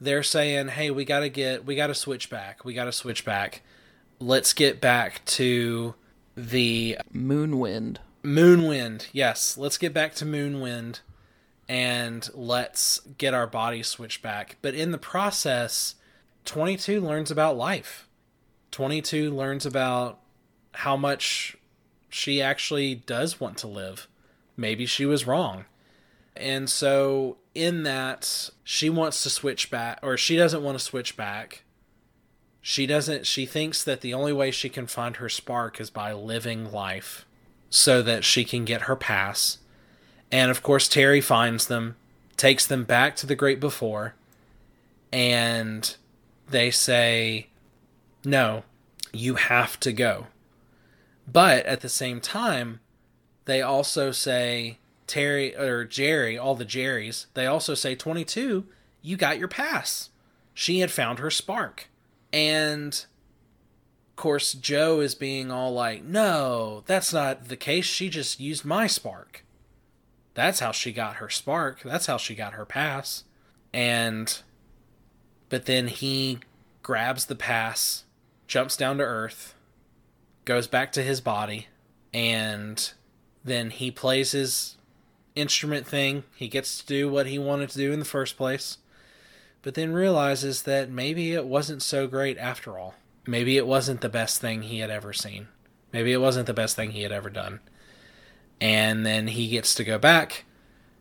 They're saying, "Hey, we got to get we got to switch back. We got to switch back. Let's get back to the Moonwind. Moonwind. Yes, let's get back to Moonwind and let's get our body switched back." But in the process, 22 learns about life. 22 learns about how much she actually does want to live. Maybe she was wrong. And so, in that, she wants to switch back, or she doesn't want to switch back. She doesn't, she thinks that the only way she can find her spark is by living life so that she can get her pass. And of course, Terry finds them, takes them back to the Great Before, and they say, No, you have to go. But at the same time, they also say, Terry or Jerry, all the Jerrys, they also say 22, you got your pass. She had found her spark. And of course, Joe is being all like, no, that's not the case. She just used my spark. That's how she got her spark. That's how she got her pass. And, but then he grabs the pass, jumps down to earth, goes back to his body, and then he plays his instrument thing. He gets to do what he wanted to do in the first place, but then realizes that maybe it wasn't so great after all. Maybe it wasn't the best thing he had ever seen. Maybe it wasn't the best thing he had ever done. And then he gets to go back.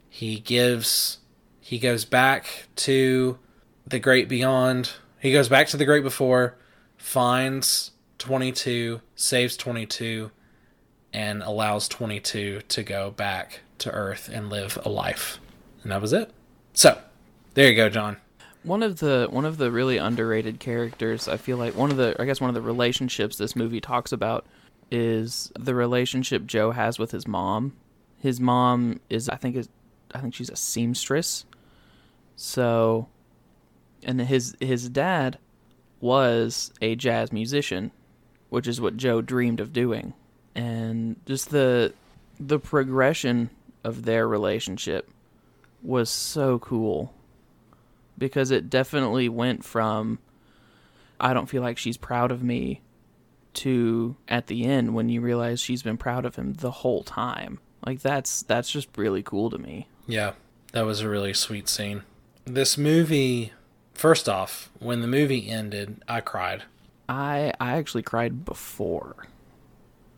He gives he goes back to the great beyond. He goes back to the great before, finds 22, saves 22 and allows 22 to go back to Earth and live a life. And that was it. So, there you go, John. One of the one of the really underrated characters, I feel like one of the I guess one of the relationships this movie talks about is the relationship Joe has with his mom. His mom is I think is I think she's a seamstress. So and his his dad was a jazz musician, which is what Joe dreamed of doing. And just the the progression of their relationship was so cool because it definitely went from I don't feel like she's proud of me to at the end when you realize she's been proud of him the whole time. Like that's that's just really cool to me. Yeah, that was a really sweet scene. This movie, first off, when the movie ended, I cried. I I actually cried before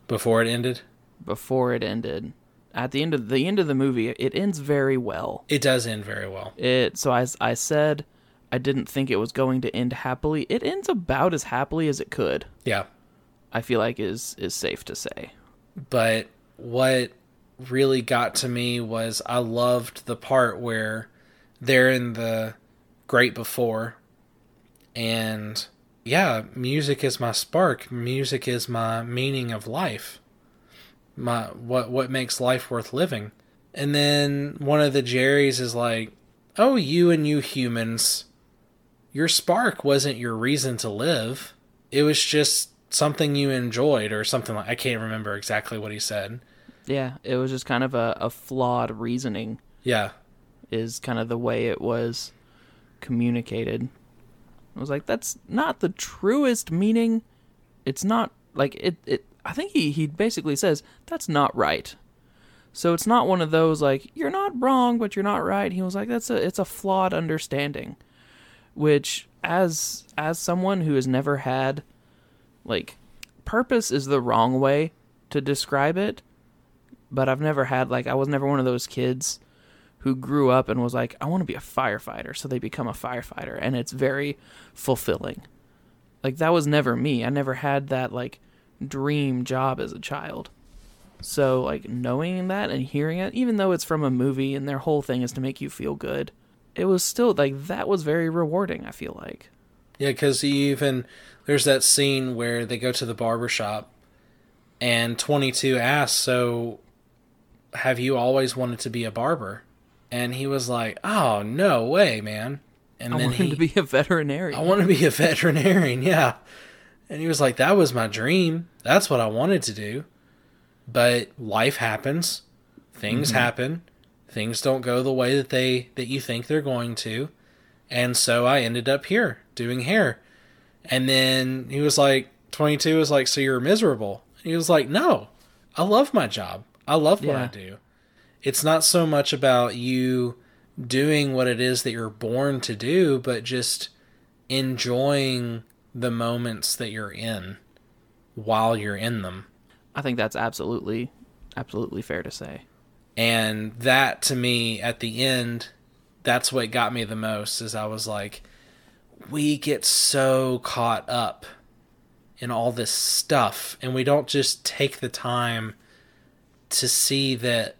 Before it ended? before it ended. At the end of the end of the movie, it ends very well. It does end very well. It so I I said I didn't think it was going to end happily. It ends about as happily as it could. Yeah. I feel like is is safe to say. But what really got to me was I loved the part where they're in the Great Before and yeah, music is my spark. Music is my meaning of life. My what what makes life worth living. And then one of the Jerrys is like, "Oh, you and you humans, your spark wasn't your reason to live. It was just something you enjoyed or something like I can't remember exactly what he said. Yeah, it was just kind of a, a flawed reasoning Yeah. is kind of the way it was communicated. I was like, that's not the truest meaning. It's not like it. It. I think he he basically says that's not right. So it's not one of those like you're not wrong, but you're not right. He was like, that's a it's a flawed understanding, which as as someone who has never had like purpose is the wrong way to describe it, but I've never had like I was never one of those kids who grew up and was like, I want to be a firefighter. So they become a firefighter and it's very fulfilling. Like that was never me. I never had that like dream job as a child. So like knowing that and hearing it, even though it's from a movie and their whole thing is to make you feel good, it was still like that was very rewarding, I feel like. Yeah, because even there's that scene where they go to the barber shop and 22 asks, So, have you always wanted to be a barber? And he was like, Oh, no way, man. And I then he, to be a veterinarian. I want to be a veterinarian, [laughs] yeah. And he was like, That was my dream. That's what I wanted to do. But life happens. Things mm-hmm. happen. Things don't go the way that they that you think they're going to. And so I ended up here doing hair. And then he was like 22 was like, "So you're miserable?" And he was like, "No. I love my job. I love what I do. It's not so much about you doing what it is that you're born to do, but just enjoying the moments that you're in while you're in them. I think that's absolutely absolutely fair to say. And that to me at the end, that's what got me the most is I was like, we get so caught up in all this stuff and we don't just take the time to see that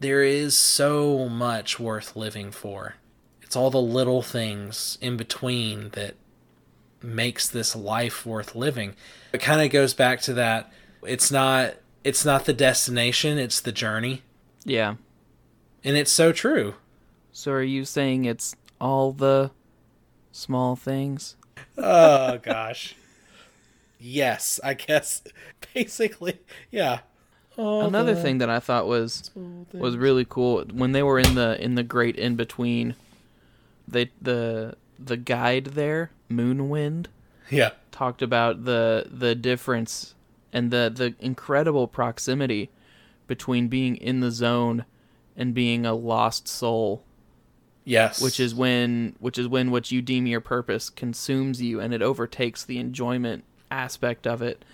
there is so much worth living for. It's all the little things in between that makes this life worth living. It kind of goes back to that it's not it's not the destination, it's the journey. Yeah. And it's so true. So are you saying it's all the small things? Oh [laughs] gosh. yes, I guess [laughs] basically, yeah. All Another thing that I thought was was really cool when they were in the in the great in between they the the guide there moonwind yeah. talked about the the difference and the the incredible proximity between being in the zone and being a lost soul Yes. which is when which is when what you deem your purpose consumes you and it overtakes the enjoyment aspect of it.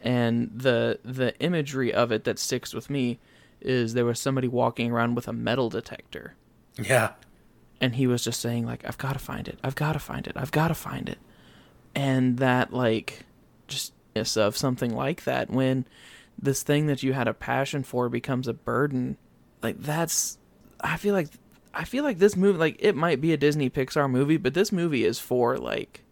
And the the imagery of it that sticks with me is there was somebody walking around with a metal detector. Yeah. and he was just saying like i've got to find it. I've got to find it. I've got to find it. And that like just of something like that when this thing that you had a passion for becomes a burden like that's i feel like i feel like this movie like it might be a disney pixar movie but this movie is for like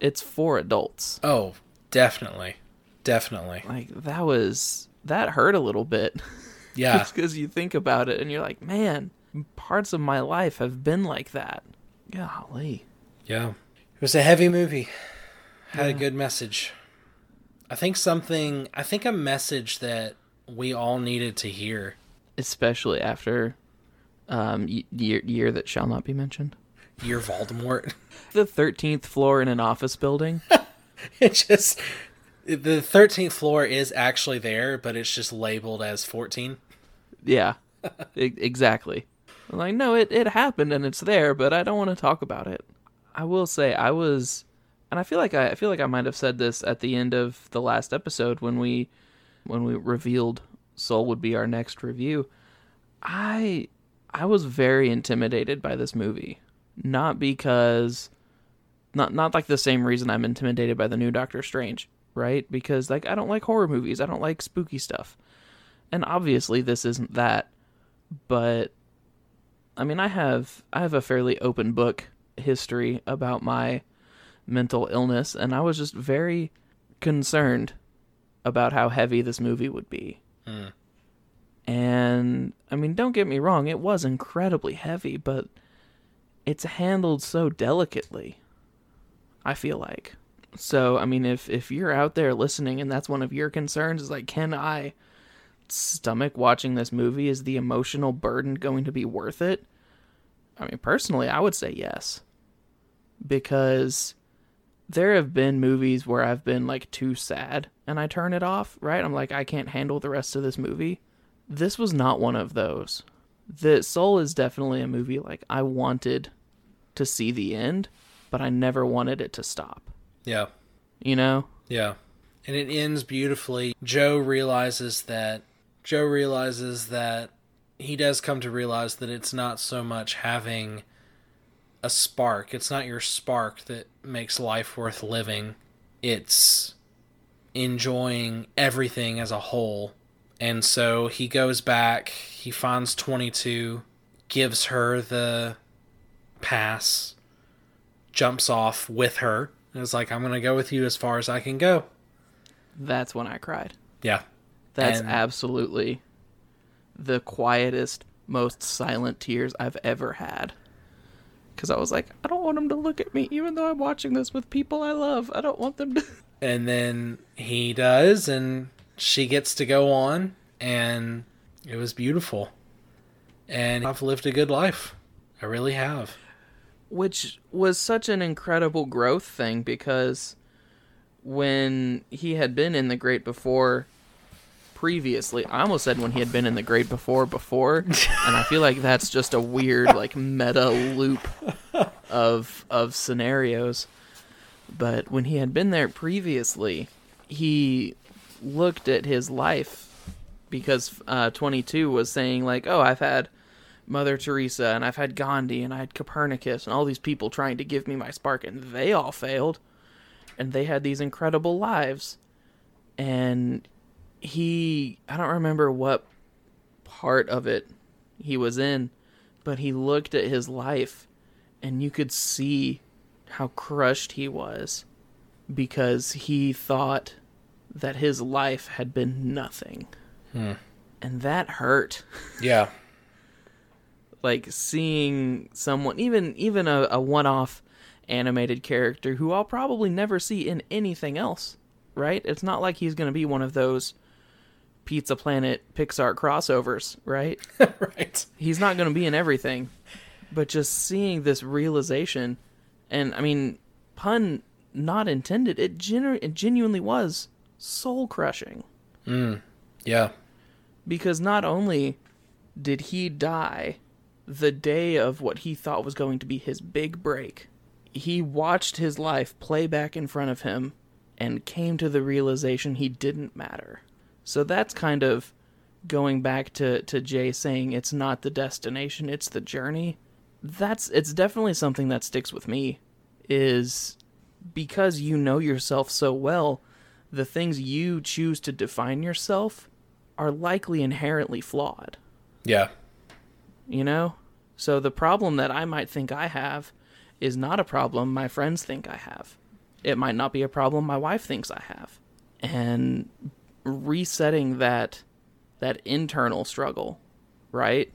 it's for adults Oh, definitely. Definitely. like that was that hurt a little bit [laughs] Yeah. just because you think about it and you're like man parts of my life have been like that golly Yeah. It was a heavy movie. Had a good message. I think something I think a message that we all needed to hear. especially after um year year that shall not be mentioned? Year Voldemort. [laughs] the 13th floor in an office building? [laughs] It just the 13th floor is actually there, but it's just labeled as 14. yeah [laughs] exactly. I'm like no it, it happened and it's there but i don't want to talk about it. I will say i was and i feel like I, I feel like i might have said this at the end of the last episode when we when we revealed soul would be our next review. I i was very intimidated by this movie. Not because not not like the same reason i'm intimidated by the new doctor strange right? Because like i don't like horror movies. I don't like spooky stuff. And obviously this isn't that but i mean i have i have a fairly open book history about my mental illness, and I was just very concerned about how heavy this movie would be. Hmm. And I mean, don't get me wrong, it was incredibly heavy, but it's handled so delicately. I feel like. So, I mean, if if you're out there listening and that's one of your concerns is like can I stomach watching this movie is the emotional burden going to be worth it? I mean, personally, I would say yes. Because there have been movies where I've been like too sad and I turn it off, right? I'm like I can't handle the rest of this movie. This was not one of those. The Soul is definitely a movie like I wanted to see the end, but I never wanted it to stop. Yeah. You know? Yeah. And it ends beautifully. Joe realizes that Joe realizes that he does come to realize that it's not so much having a spark. It's not your spark that makes life worth living. It's enjoying everything as a whole. And so he goes back, he finds 22, gives her the pass, jumps off with her, and is like, I'm going to go with you as far as I can go. That's when I cried. Yeah. That's And- absolutely the quietest, most silent tears I've ever had. Because I was like, I don't want them to look at me, even though I'm watching this with people I love. I don't want them to. And then he does, and she gets to go on, and it was beautiful. And I've lived a good life. I really have. Which was such an incredible growth thing because when he had been in the Great Before previously, I almost said when he had been in the Great Before before, [laughs] and I feel like that's just a weird like meta loop of of scenarios. But when he had been there previously, he looked at his life because uh, 22 was saying like, "Oh, I've had Mother Teresa and I've had Gandhi and I had Copernicus and all these people trying to give me my spark and they all failed and they had these incredible lives." And he I don't remember what part of it he was in, but he looked at his life and you could see how crushed he was because he thought that his life had been nothing. Hmm. And that hurt. Yeah. [laughs] Like seeing someone even even a, a one off animated character who I'll probably never see in anything else. Right? It's not like he's gonna be one of those Pizza Planet Pixar crossovers, right? [laughs] right. he's not going to be in everything but just seeing this realization and i mean pun not intended it, genu- it genuinely was soul crushing Hmm. Yeah. because not only did he die the day of what he thought was going to be his big break he watched his life play back in front of him and came to the realization he didn't matter so that's kind of going back to, to Jay saying it's not the destination, it's the journey. That's it's definitely something that sticks with me is because you know yourself so well, the things you choose to define yourself are likely inherently flawed, Yeah. you know? So the problem that I might think I have is not a problem my friends think I have. It might not be a problem my wife thinks I have. And resetting that that internal struggle, right?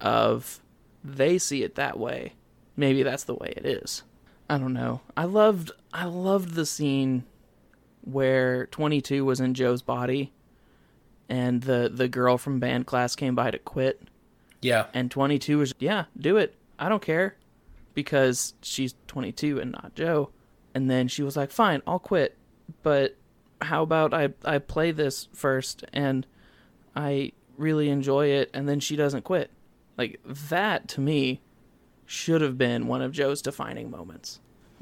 Of they see it that way. Maybe that's the way it is. I don't know. I loved I loved the scene where 22 was in Joe's body and the the girl from band class came by to quit Yeah. and 22 was yeah, do it. I don't care because she's 22 and not Joe. And then she was like, "Fine, I'll quit, but how about I I play this first and I really enjoy it and then she doesn't quit." Like that to me should have been one of Joe's defining moments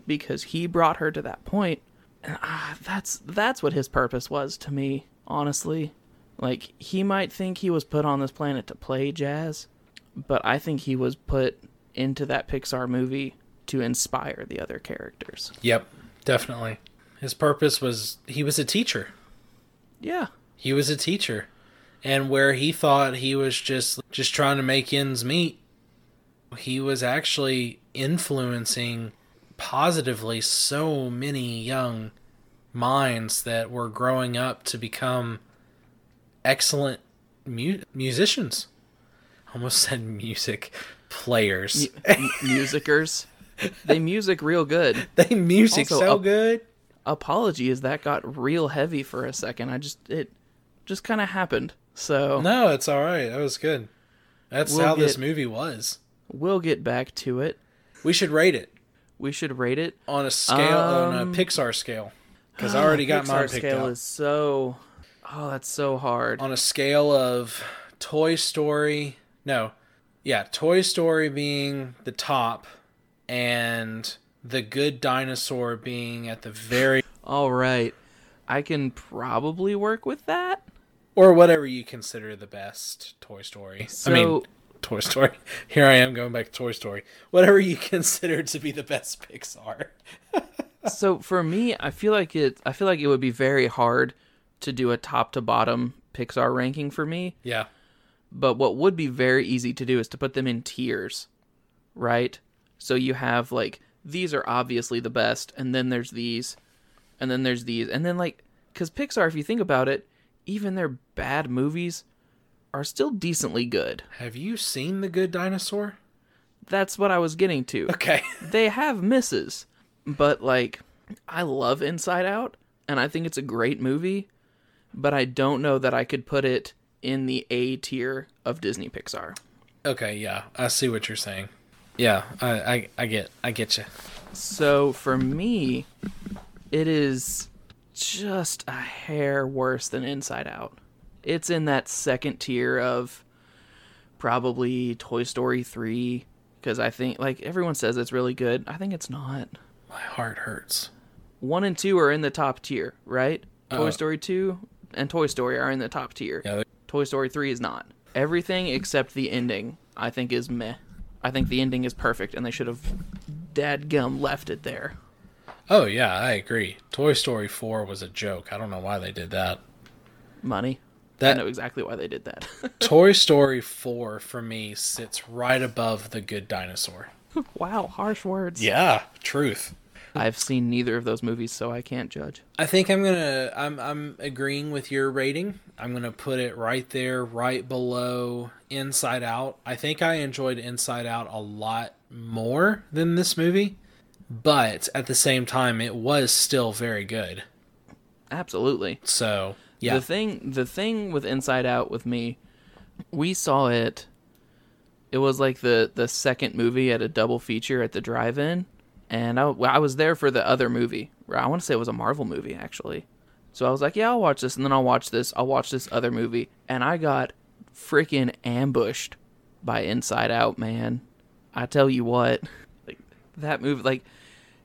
because he brought her to that point and ah, that's that's what his purpose was to me, honestly. Like he might think he was put on this planet to play jazz, but I think he was put into that Pixar movie to inspire the other characters. Yep. Definitely. His purpose was he was a teacher. Yeah. He was a teacher. And where he thought he was just just trying to make ends meet, he was actually influencing positively so many young minds that were growing up to become excellent mu- musicians. Almost said music players. M- musicers. They music real good. [laughs] they music Also, so up- good. Apologies, that got real heavy for a second. I just it just kind of happened. So No, it's all right. That was good. That's We'll how this movie was. we'll get back to it. We should rate it We should rate it. on a scale on a Um, Pixar scale because I already got my Pixar mine picked scale out. is so. Oh, that's so hard. on a scale of Toy Story. No, yeah, Toy Story being the top, and The Good Dinosaur being at the very, All right, I can probably work with that. or whatever you consider the best Toy Story. So I mean, Toy Story. [laughs] Here I am going back to Toy Story. Whatever you [laughs] consider to be the best Pixar. [laughs] so for me, I feel like it. I feel like it would be very hard to do a top to bottom Pixar ranking for me. Yeah, But what would be very easy to do is to put them in tiers, right? So you have like these are obviously the best, and then there's these, and then there's these, and then like because Pixar, if you think about it, even their bad movies are still decently good. have you seen The Good Dinosaur? That's what I was getting to. Okay. [laughs] they have misses, but like I love Inside Out and I think it's a great movie, but I don't know that I could put it in the A tier of Disney Pixar. Okay, yeah, I see what you're saying. Yeah, I, I, I get, I get you. So for me, it is just a hair worse than Inside Out. It's in that second tier of probably Toy Story 3 because I think like everyone says it's really good. I think it's not. My heart hurts. 1 and 2 are in the top tier, right? Toy Uh, Story 2 and Toy Story are in the top tier. Yeah, Toy Story 3 is not. Everything except the ending, I think, is meh. I think the ending is perfect, and they should have dadgum left it there. Oh yeah, I agree. Toy Story 4 was a joke. I don't know why they did that. Money. That I know exactly why they did that. [laughs] Toy Story 4 for me sits right above The Good Dinosaur. [laughs] wow, harsh words. Yeah, truth. I've seen neither of those movies, so I can't judge. I think I'm going to I'm I'm agreeing with your rating. I'm going to put it right there right below Inside Out. I think I enjoyed Inside Out a lot more than this movie, but at the same time it was still very good. Absolutely. So, yeah. The thing the thing with Inside Out with me, we saw it it was like the the second movie at a double feature at the drive-in and I, I was there for the other movie. I want to say it was a Marvel movie actually. So I was like, yeah, I'll watch this and then I'll watch this. I'll watch this other movie and I got freaking ambushed by Inside Out, man. I tell you what, like that movie like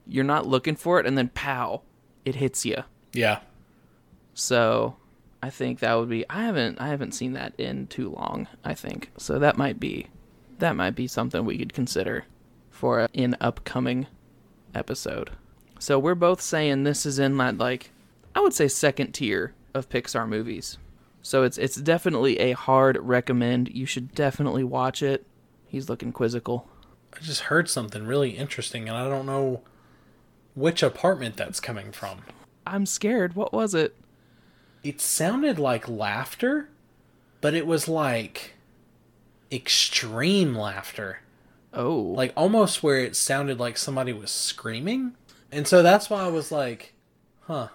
you're not looking for it and then pow, it hits you. yeah. So I think that would be I haven't I haven't seen that in too long, I think. So that might be that might be something we could consider for a, an upcoming episode. So we're both saying this is in that like I would say second tier of Pixar movies. So it's it's definitely a hard recommend. You should definitely watch it. He's looking quizzical. I just heard something really interesting and I don't know which apartment that's coming from. I'm scared. What was it? It sounded like laughter, but it was like extreme laughter. Oh. Like almost where it sounded like somebody was screaming. And so that's why I was like, huh,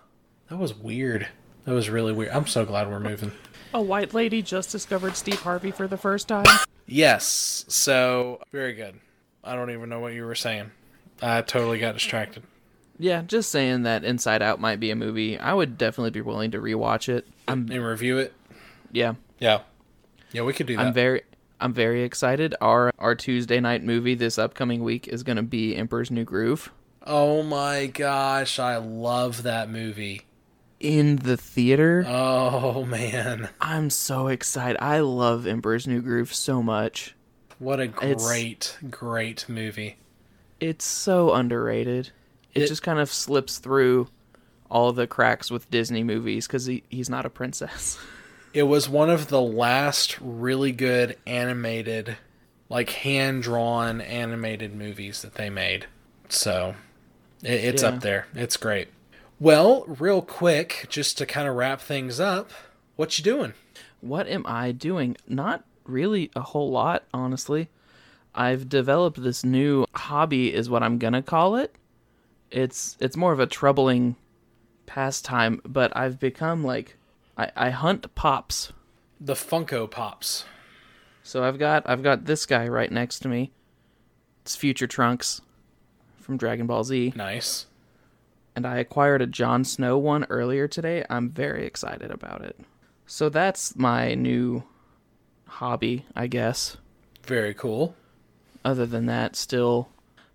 that was weird. That was really weird. I'm so glad we're moving. a white lady just discovered Steve Harvey for the first time. Yes, so very good. I don't even know what you were saying. I totally got distracted. Yeah, just saying that Inside Out might be a movie. I would definitely be willing to rewatch it. I'm And review it. yeah, Yeah. Yeah, we could do that. I'm very I'm very excited. Our our Tuesday night movie this upcoming week is going to be Emperor's New Groove oh my gosh, I love that movie. in the theater. Oh man. I'm so excited. I love Emperor's New Groove so much. What a It's- great, great movie. It's so underrated. It, It- just kind of slips through all the cracks with Disney movies cuz he, he's not a princess. [laughs] It was one of the last really good animated, like hand drawn animated movies that they made. So, It, it's Yeah. up there. It's great. Well, real quick, just to kind of wrap things up, what you doing? What am I doing? Not really a whole lot, honestly. I've developed this new hobby is what I'm going to call it. It's it's more of a troubling pastime, but I've become like I, I hunt pops. The Funko Pops. So I've got I've got this guy right next to me. It's Future Trunks from Dragon Ball Z, Nice. and I acquired a Jon Snow one earlier today. I'm very excited about it. So that's my new hobby, I guess. Very cool. Other than that, still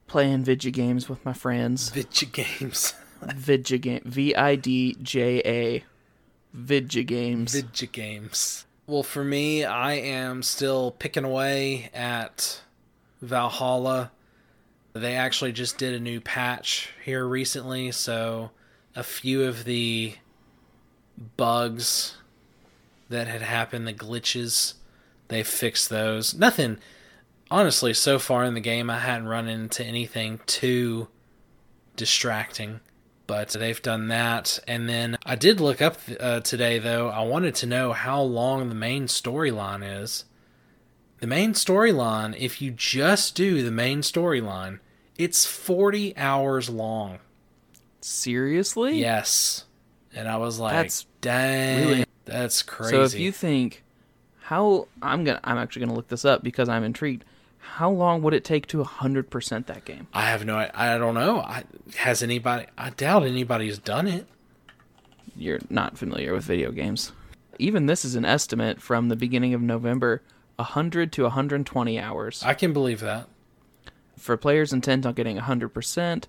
playing video games with my friends. Vidja games. [laughs] Vidja game, V I D J A, Vidja games. Vidja games. Well, for me, I am still picking away at Valhalla. They actually just did a new patch here recently, so a few of the bugs that had happened, the glitches, they fixed those. Nothing, honestly, so far in the game, I hadn't run into anything too distracting but they've done that. And then I did look up uh, today, though. I wanted to know how long the main storyline is. The main storyline, if you just do the main storyline, it's 40 hours long. Seriously? Yes. And I was like, That's dang, really- that's crazy. So if you think how I'm gonna I'm actually gonna look this up because I'm intrigued. How long would it take to 100% that game? I have no, I, I don't know. I, has anybody? I doubt anybody's done it. You're not familiar with video games. Even this is an estimate from the beginning of November, 100 to 120 hours. I can believe that. For players intent on getting 100%,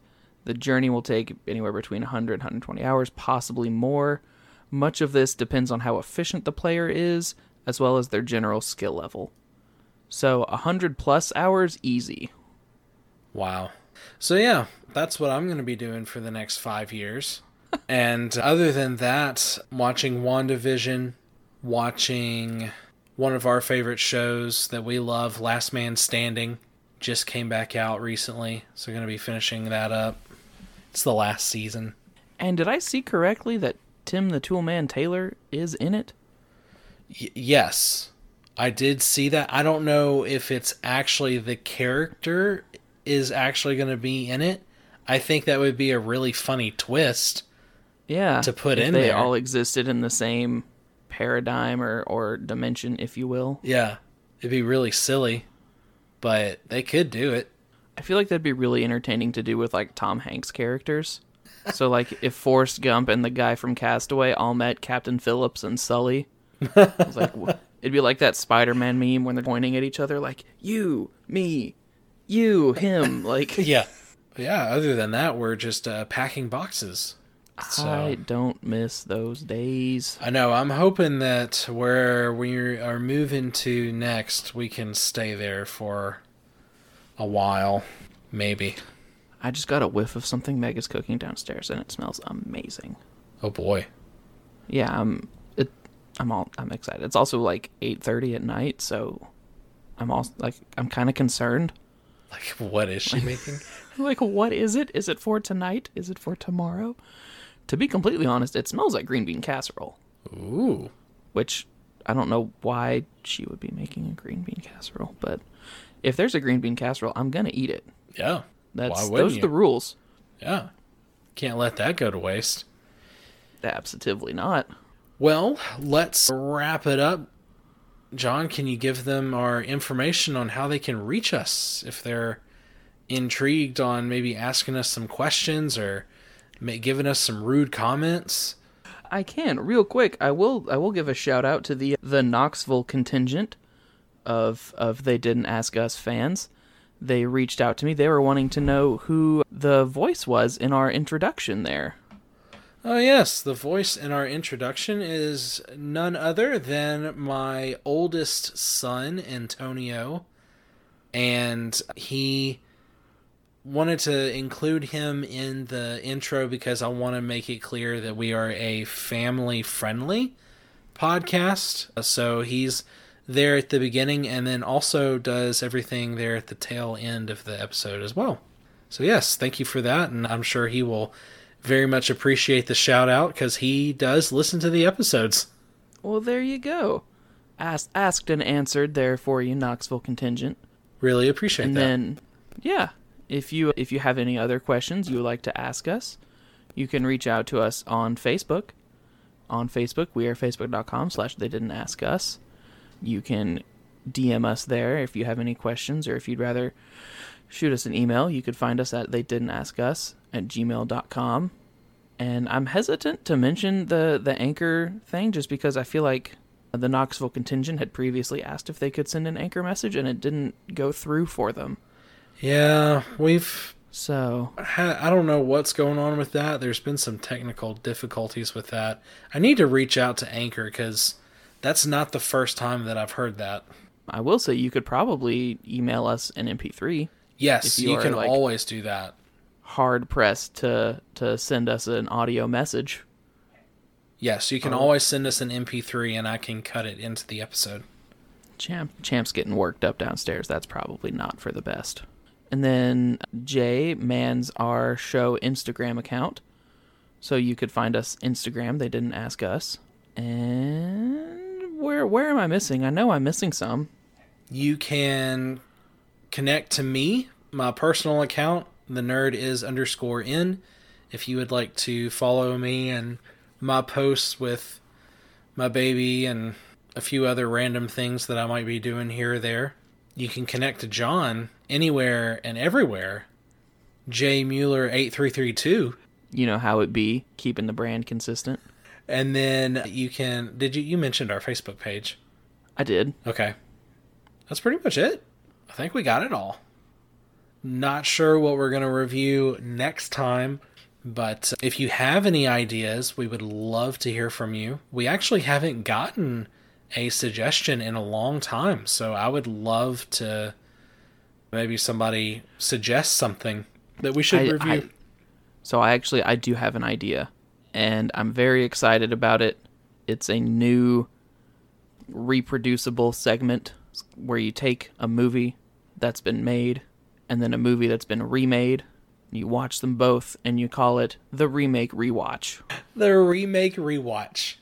the journey will take anywhere between 100 and 120 hours, possibly more. Much of this depends on how efficient the player is, as well as their general skill level. So 100 plus hours, easy. Wow. So yeah, that's what I'm going to be doing for the next five years. [laughs] and other than that, watching WandaVision, watching one of our favorite shows that we love, Last Man Standing, just came back out recently. So going to be finishing that up. It's the last season. And did I see correctly that Tim the Toolman Taylor is in it? Y- yes, I did see that. I don't know if it's actually the character is actually going to be in it. I think that would be a really funny twist. Yeah. To put if in they there. all existed in the same paradigm or, or dimension, if you will. Yeah, it'd be really silly, but they could do it. I feel like that'd be really entertaining to do with like Tom Hanks characters. so like if Forrest Gump and the guy from Castaway all met Captain Phillips and Sully, I was like, [laughs] it'd be like that Spider-Man meme when they're pointing at each other, like you, me, you, him. [laughs] Like Yeah, yeah. Other than that, we're just uh, packing boxes. So I don't miss those days. I know. I'm hoping that where we are moving to next, we can stay there for a while, maybe. I just got a whiff of something Meg is cooking downstairs, and it smells amazing. Oh boy. Yeah, I'm. I'm all. I'm excited. It's also like eight thirty at night, so I'm all like. I'm kind of concerned. Like, what is she making? [laughs] Like, what is it? Is it for tonight? Is it for tomorrow? To be completely honest, it smells like green bean casserole, Ooh. which I don't know why she would be making a green bean casserole, but if there's a green bean casserole, I'm gonna eat it. Yeah. That's those are the rules. Yeah. Can't let that go to waste. Absolutely not. Well, let's wrap it up. John, can you give them our information on how they can reach us if they're intrigued on maybe asking us some questions or giving us some rude comments? I can real quick. I will. I will give a shout out to the the Knoxville contingent of of they didn't ask us fans. They reached out to me. They were wanting to know who the voice was in our introduction there. Oh, yes, the voice in our introduction is none other than my oldest son, Antonio. And he wanted to include him in the intro because I want to make it clear that we are a family friendly podcast. So he's there at the beginning and then also does everything there at the tail end of the episode as well. So, yes, thank you for that. And I'm sure he will very much appreciate the shout out because he does listen to the episodes. Well, there you go. Asked, asked and answered there for you, Knoxville contingent. Really appreciate and that. And then, yeah, if you if you have any other questions you would like to ask us, you can reach out to us on Facebook. On Facebook, we are facebook.com slash they didn't ask us. You can DM us there if you have any questions or if you'd rather shoot us an email. You could find us at they didn't ask us at gmail.com. And I'm hesitant to mention the, the anchor thing just because I feel like the Knoxville contingent had previously asked if they could send an anchor message and it didn't go through for them. yeah, we've. So, I don't know what's going on with that. There's been some technical difficulties with that. I need to reach out to Anchor because that's not the first time that I've heard that. I will say you could probably email us an MP3. Yes, you you, can like- always do that. Hard pressed to to send us an audio message. Yes, you can always send us an MP3 and I can cut it into the episode. Champ Champ's getting worked up downstairs. That's probably not for the best. And then Jay mans our show Instagram account. So you could find us Instagram. They didn't ask us. And where where am I missing? I know I'm missing some. You can connect to me, my personal account. The nerd is underscore in. If you would like to follow me and my posts with my baby and a few other random things that I might be doing here or there, you can connect to John anywhere and everywhere. J Mueller eight three three two. You know how it be, keeping the brand consistent. And then you can did you you mentioned our Facebook page. I did. Okay. That's pretty much it. I think we got it all. Not sure what we're going to review next time, but if you have any ideas, we would love to hear from you. We actually haven't gotten a suggestion in a long time, so I would love to maybe somebody suggest something that we should I- review. I- So I actually I do have an idea and I'm very excited about it. It's a new reproducible segment where you take a movie that's been made and then a movie that's been remade. You watch them both and you call it the remake rewatch. the remake rewatch.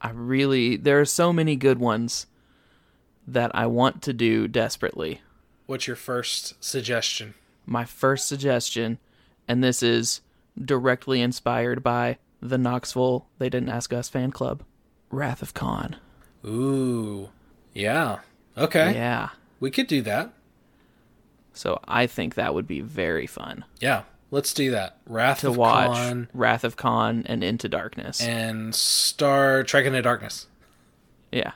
I really there are so many good ones that I want to do desperately. What's your first suggestion? my first suggestion, and this is directly inspired by the Knoxville They Didn't Ask Us fan club, Wrath of Khan. Ooh. Yeah. Okay. Yeah. We could do that. So I think that would be very fun Yeah, let's do that. Wrath to of watch Khan Wrath of Khan and Into Darkness. and Star Trek Into Darkness. yeah.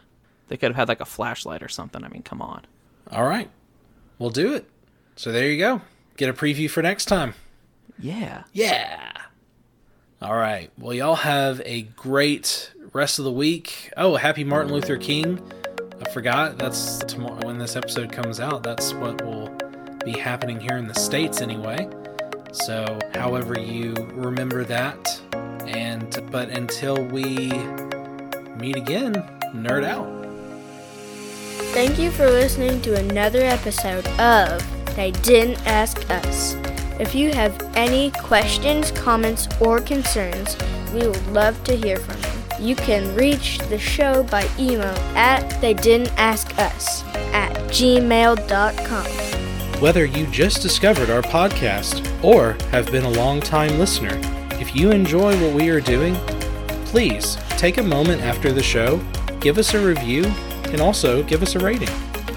They could have had like a flashlight or something. I mean, come on. All right, we'll do it. So there you go. Get a preview for next time. Yeah. Yeah. All right. Well, y'all have a great rest of the week. Oh, happy Martin Luther King. I forgot. That's tomorrow when this episode comes out. That's what will be happening here in the States anyway. So, however you remember that. And, but until we meet again, nerd out. Thank you for listening to another episode of They Didn't Ask Us. If you have any questions, comments, or concerns, we would love to hear from you. You can reach the show by email at they didn't ask us at gmail.com. Whether you just discovered our podcast or have been a long-time listener, if you enjoy what we are doing, please take a moment after the show, give us a review, and also give us a rating.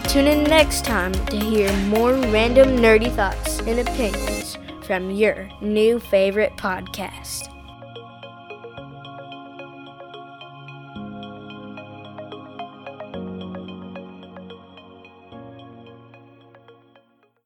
Tune in next time to hear more random nerdy thoughts and opinions from your new favorite podcast.